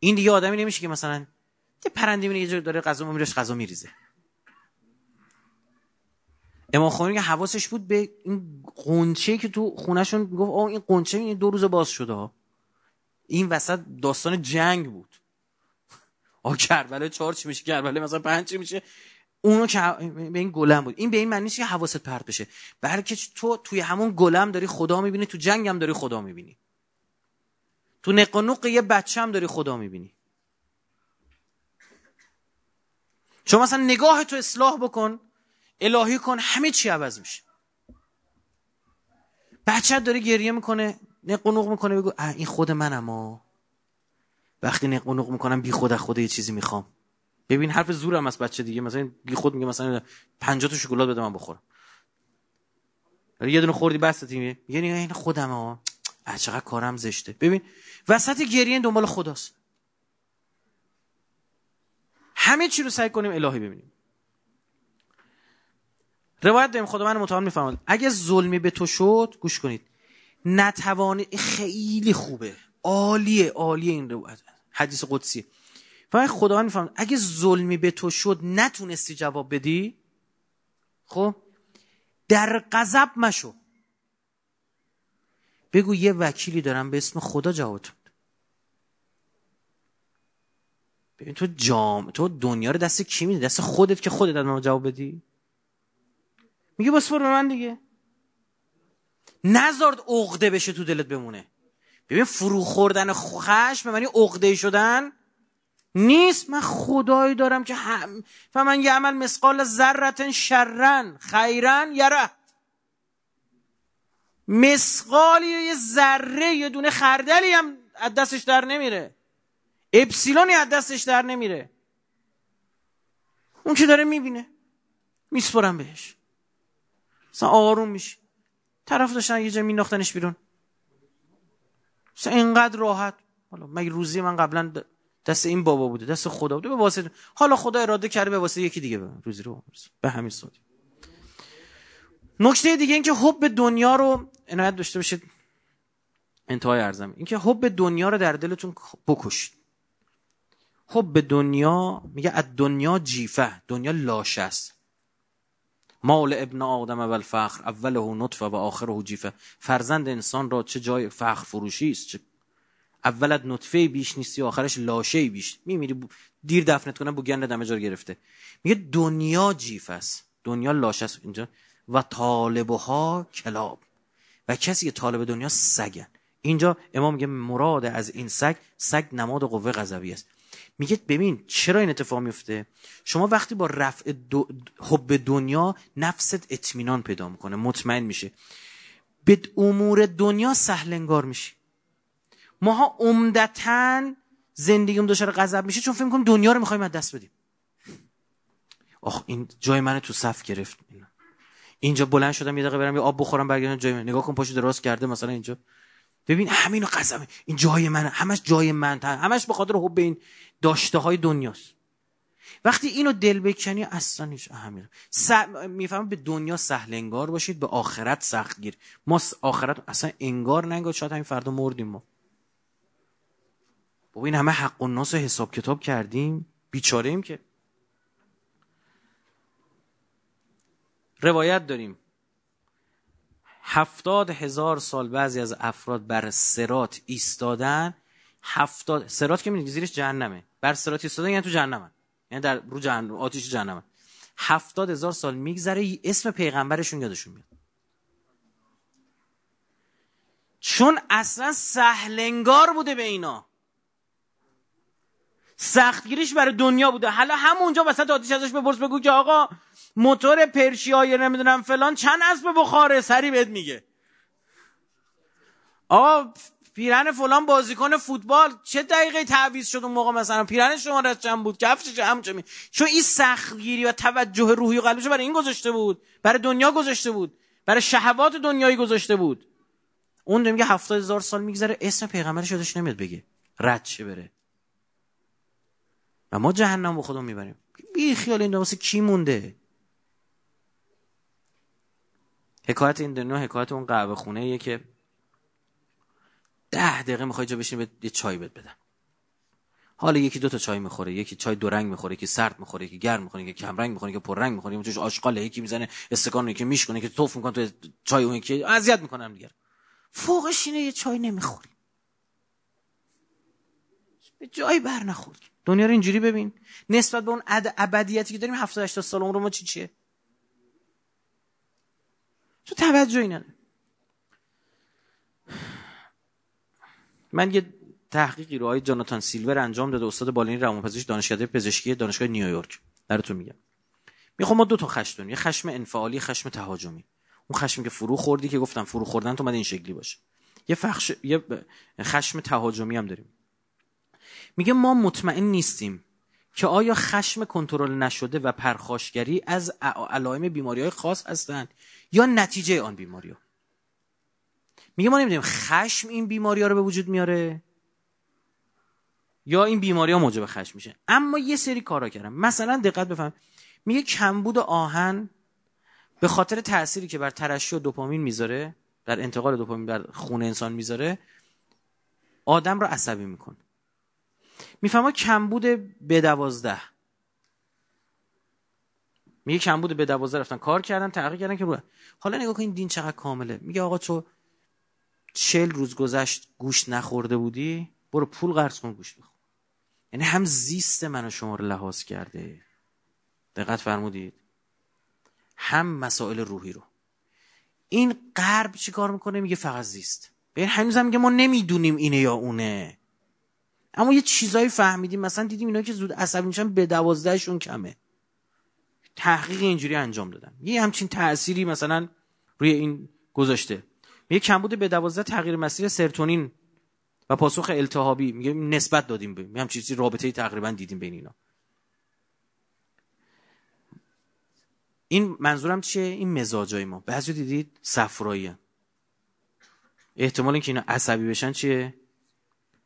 این دیگه آدمی نمیشه که مثلا یه پرنده میره یه جور داره غذا میرش غذا میریزه. امام خمینی که حواسش بود به این قنچه که تو خونهشون گفت آه این قنچه این دو روز باز شده این وسط داستان جنگ بود. آه کربله چهار چی میشه کربله مثلا پنج چی میشه. اونو که به این گلم بود. این به این معنی که حواست پرت بشه. بلکه تو توی همون گلم داری خدا می‌بینی تو جنگ هم داری خدا می‌بینی. تو نق یه بچه هم داری خدا می‌بینی. چون مثلا نگاه تو اصلاح بکن. الهی کن همه چی عوض میشه. بچه داره گریه می‌کنه نق می‌کنه بگو این خود منم ها وقتی نق می‌کنم بی خود خود یه چیزی می‌خوام. ببین حرف زورم از بچه دیگه. مثلا بی خود میگه مثلا 50 تا شکلات بده من بخورم. یه دونه خوردی بس میگه میگه این خودمه ها چقدر کارم زشته. ببین وسط گریه دنبال خداست. همه چی رو سعی کنیم الهی ببینیم. روایت داریم خدا من متعال می‌فهمد اگه ظلمی به تو شد گوش کنید. نتوانی خیلی خوبه. عالیه عالیه این روایت. حدیث قدسی. فقط خدا می‌فهمد اگه ظلمی به تو شد نتونستی جواب بدی؟ خب؟ در غضب مشو. بگو یه وکیلی دارم به اسم خدا جوابتون ببین تو جام تو دنیا رو دست کی میده دست خودت که خودت از جواب بدی؟ میگه بسپر به من دیگه. نزارد عقده بشه تو دلت بمونه. ببین فرو خوردن خشم معنی عقده شدن نیست. من خدایی دارم که هم فمن یعمل مسقال ذرت شرن خیرن یره. مسقالی یه ذره یه دونه خردلی هم از دستش در نمیره. اپسیلونی از دستش در نمیره. اون که داره می‌بینه. میسپرم بهش. مثلا آروم میشه طرف داشتن یه جا میناختنش بیرون. مثلا اینقدر راحت. حالا مگه روزی من قبلا دست این بابا بوده دست خدا بوده؟ به واسطه حالا خدا اراده کرده به واسطه یکی دیگه به روزی رو به همین صورت. نکته دیگه اینکه حب دنیا رو عنایت داشته باشید. انتهای ارزم. اینکه حب دنیا رو در دلتون بکشید. حب دنیا میگه از دنیا جیفه دنیا لاش است. مال ابن آدم اول فخر اوله نطفه و آخره جیفه. فرزند انسان را چه جای فخر فروشی است؟ چه اولت نطفه بیش نیستی آخرش لاشه بیش میمیری دیر دفنت کنن بو گند دمه جار گرفته. میگه دنیا جیف است. دنیا لاشه است اینجا. و طالبها کلاب. و کسی که طالب دنیا سگن. اینجا امام میگه مراد از این سگ سگ نماد قوه غضبی است. میگه ببین چرا این اتفاق میفته؟ شما وقتی با رفع دو حب دنیا نفست اطمینان پیدا می‌کنه مطمئن میشه به امور دنیا سهل انگار میشی. ماها عمدتا زندگیم دچار غضب میشه چون فکر می‌کنم دنیا رو می‌خوایم از دست بدیم. آخ این جای من تو صف گرفت اینجا بلند شدم یه دقیقه برم یه آب بخورم برگردم جای من. نگاه کن پاشو دراز کرده مثلا اینجا. ببین همینو قسمه این جای من همش جای من همش به خاطر حب این داشته های دنیاست. وقتی اینو دل بکنی اصلا هیچ اهمیت س... میفهم به دنیا سهل انگار باشید به آخرت سخت گیر. ما آخرت اصلا انگار ننگار شاید همین فردا مردیم ما. بابا این همه حق و ناس حساب کتاب کردیم. بیچاره ایم که. روایت داریم. هفتاد هزار سال بعضی از افراد بر سرات ایستادن. هفتاد سرات که می‌دونی زیرش جهنمه. بر سرات ایستادن یعنی تو جهنمن یعنی در رو جهنم آتیش جهنمن هفتاد هزار سال میگذره اسم پیغمبرشون یادشون میاد. چون اصلا سهلنگار بوده به اینا. سختگیریش برای دنیا بوده. حالا همونجا وسط آتیش ازش بپرس بگو که آقا موتور پرشیای نمی‌دونم فلان چند اسب بخاره؟ سری بهت میگه. آقا پیرن فلان بازیکن فوتبال. چه دقیقه تعویض شد اون موقع مثلا؟ پیرن شما چند بود؟ کفشش هم چه چون این سختگیری و توجه روحی و قلبش برای این گذاشته بود. برای دنیا گذاشته بود. برای شهوات دنیایی گذاشته بود. اون میگه هفتاد سال میگذره اسم پیغمبرش یادش نمیاد بگه. رد چه بره. و ما جهنم با خودمون می‌بریم. بی خیال این واسه کی مونده؟ حکایت این دنیا حکایت اون قهوه خونه ایه که ده دقیقه می‌خوای جا بشین یه چای بد بدن حالا یکی دو تا چای می‌خوره یکی چای دو رنگ می‌خوره یکی سرد می‌خوره یکی گرم می‌خوره یکی کم رنگ می‌خوره یکی پر رنگ می‌خوره یکی آشغال یکی می‌زنه استکان یکی میشکنه یکی توف می‌کنه تو چای اون یکی. اذیت می‌کنه دیگه. فوقش اینه یه چای نمی‌خوری. به جای بر نخورد. دنیا رو اینجوری ببین. نسبت به اون ابدیتی که داریم 70 80 سال عمر ما چی چیه؟ تو توجهی نداره من یه تحقیقی رو آقای جاناتان سیلور انجام داده استاد بالینی روانپزشک دانشکده پزشکی دانشگاه نیویورک. براتون میگم. می‌خوام ما دو تا خشم یه خشم انفعالی خشم تهاجمی. اون خشمی که فرو خوردی که گفتم فرو خوردن تو این شکلی باشه. یه فخش یه خشم تهاجمی هم داریم. میگه ما مطمئن نیستیم که آیا خشم کنترل نشده و پرخاشگری از علائم بیماری های خاص هستند یا نتیجه آن بیماری میگه ما نمی‌دونیم خشم این بیماری ها رو به وجود میاره؟ یا این بیماری ها موجب خشم میشه؟ اما یه سری کارا کردم. مثلا دقت بفهم. میگه کمبود آهن به خاطر تأثیری که بر ترشح دوپامین می‌ذاره در انتقال دوپامین در خون انسان می‌ذاره آدم رو عصبی می‌کنه. می‌فهمه کمبود به دوازده. میگه کمبود به دوازده رفتن. کار کردن تحقیق کردن که رو حالا نگاه کن دین چقدر کامله. میگه آقا تو چل روز گذشت گوشت نخورده بودی؟ برو پول قرض کن گوشت بخور. یعنی هم زیست من و شما رو لحاظ کرده. دقت فرمودید. هم مسائل روحی رو. این غرب چی کار می‌کنه؟ میگه فقط زیست. به هنوز هم میگه ما نمی‌دونیم اینه یا اونه. اما یه چیزایی فهمیدیم. مثلا دیدیم اینا که زود عصبی میشن به دوازدهشون کمه. تحقیق اینجوری انجام دادن. یه همچین تأثیری مثلا روی این گذاشته. میگه کمبود به دوازده تغییر مسیر سرتونین و پاسخ التهابی. میگه نسبت دادیم به هم چیزی رابطه تقریبا دیدیم بین اینا. این منظورم چیه؟ این مزاجای ما. بعضی دیدید صفرایی احتمال اینکه اینا عصبی بشن چیه؟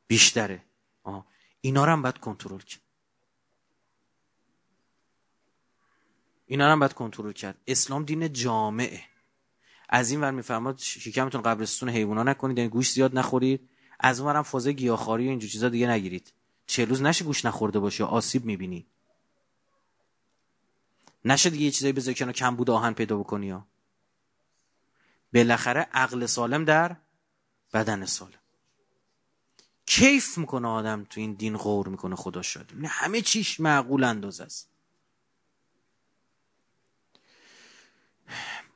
بیشتره. آه. اینا رو هم باید کنترل کرد. اینا رو هم باید کنترل کرد. اسلام دین جامعه. از این ور میفرماد شکمتون قبرستون حیونا نکنید یعنی گوش زیاد نخورید. از اون ورم فازه گیاهخواری و اینجور چیزا دیگه نگیرید. چه روز نشه گوش نخورده باشه آسیب می‌بینی. نشه دیگه یه چیزایی بذاری که کم بود آهن پیدا بکنی ها بالاخره عقل سالم در بدن سالم. کیف می‌کنه آدم تو این دین غور می‌کنه خدا شد همه چیش معقول انداز است.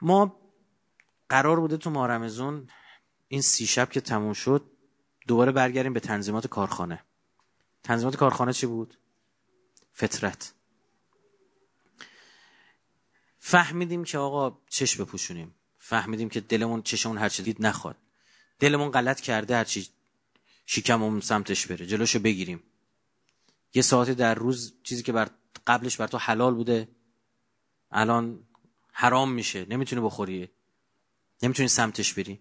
ما قرار بوده تو مارمزون این سی شب که تموم شد دوباره برگردیم به تنظیمات کارخانه. تنظیمات کارخانه چی بود؟ فطرت. فهمیدیم که آقا چش بپوشونیم. فهمیدیم که دلمون چشمون هر دید نخواد. دلمون غلط کرده هر چی شکممون سمتش بره. جلوشو بگیریم. یه ساعتی در روز چیزی که بر قبلش بر تو حلال بوده الان حرام میشه. نمی‌تونی بخوری. نمی‌تونی سمتش بری.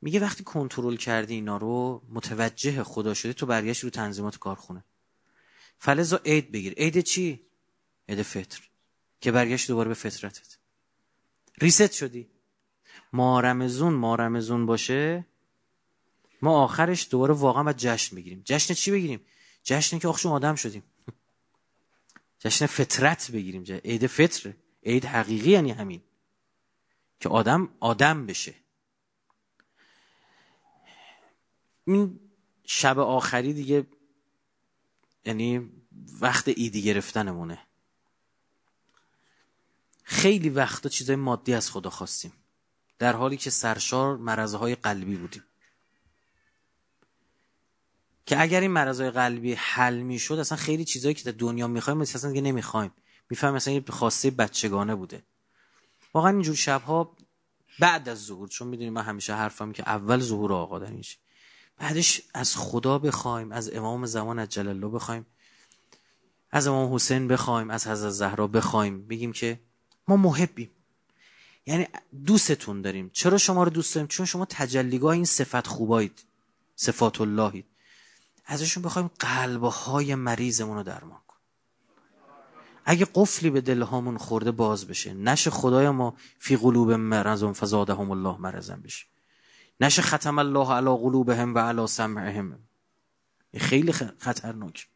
میگه وقتی کنترل کردی اینا رو متوجه خدا شده تو برگشت رو تنظیمات کارخونه. فلزا عید بگیر. عید چی؟ عید فطر. که برگشت دوباره به فطرتت. ریست شدی. ما رمزون ما رمزون باشه ما آخرش دوباره واقعا باید جشن بگیریم. جشن چی بگیریم؟ جشن که آخشون آدم شدیم. جشن فطرت بگیریم. عید فطر. عید حقیقی یعنی همین. که آدم آدم بشه. این شب آخری دیگه یعنی وقت ایدی گرفتنمونه. خیلی وقتا چیزای مادی از خدا خواستیم. در حالی که سرشار مرزهای قلبی بودیم. که اگر این مرزهای قلبی حل می‌شد اصلا خیلی چیزایی که در دنیا می‌خوایم اصلا دیگه نمی‌خوایم. میفهم مثلا یه خواسته بچگانه بوده. واقعا اینجور شبها بعد از ظهور چون می‌دونیم من همیشه حرفم که اول ظهور آقا در بعدش از خدا بخوایم از امام زمان از جلاله بخوایم از امام حسین بخوایم از حضرت زهرا بخوایم. بگیم که ما محبیم. یعنی دوستتون داریم. چرا شما رو دوست داریم؟ چون شما تجلیگاه این صفت خوبایید. صفات اللهید. ازشون بخوایم قلبهای مریضمون رو درمان. اگه قفلی به دلهامون خورده باز بشه نشه خدای ما فی قلوب مرزم فزادهم الله مرزم بشه. نشه ختم الله علی قلوبهم و علی سمعهم. خیلی خطرناک.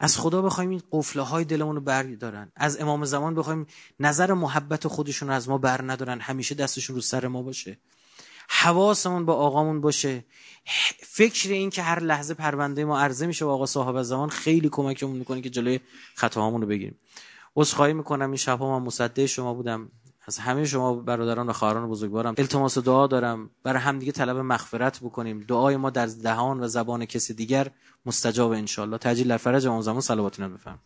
از خدا بخوایم این قفله های دلمون رو بردارن. از امام زمان بخوایم نظر محبت خودشون از ما بر ندارن. همیشه دستشون رو سر ما باشه. حواسمون با آقامون باشه. فکر این که هر لحظه پرونده ما عرضه میشه با آقا صاحب زمان خیلی کمکمون می‌کنه که جلوی خطاهامون رو بگیریم. عذرخواهی می‌کنم این شبها من مصدق شما بودم. از همه شما برادران و خواهران بزرگوارم التماس دعا دارم. برای همدیگه طلب مغفرت بکنیم. دعای ما در دهان و زبان کسی دیگر مستجاب انشالله تجلیل در فرج اون زمان صلواتنا بفرم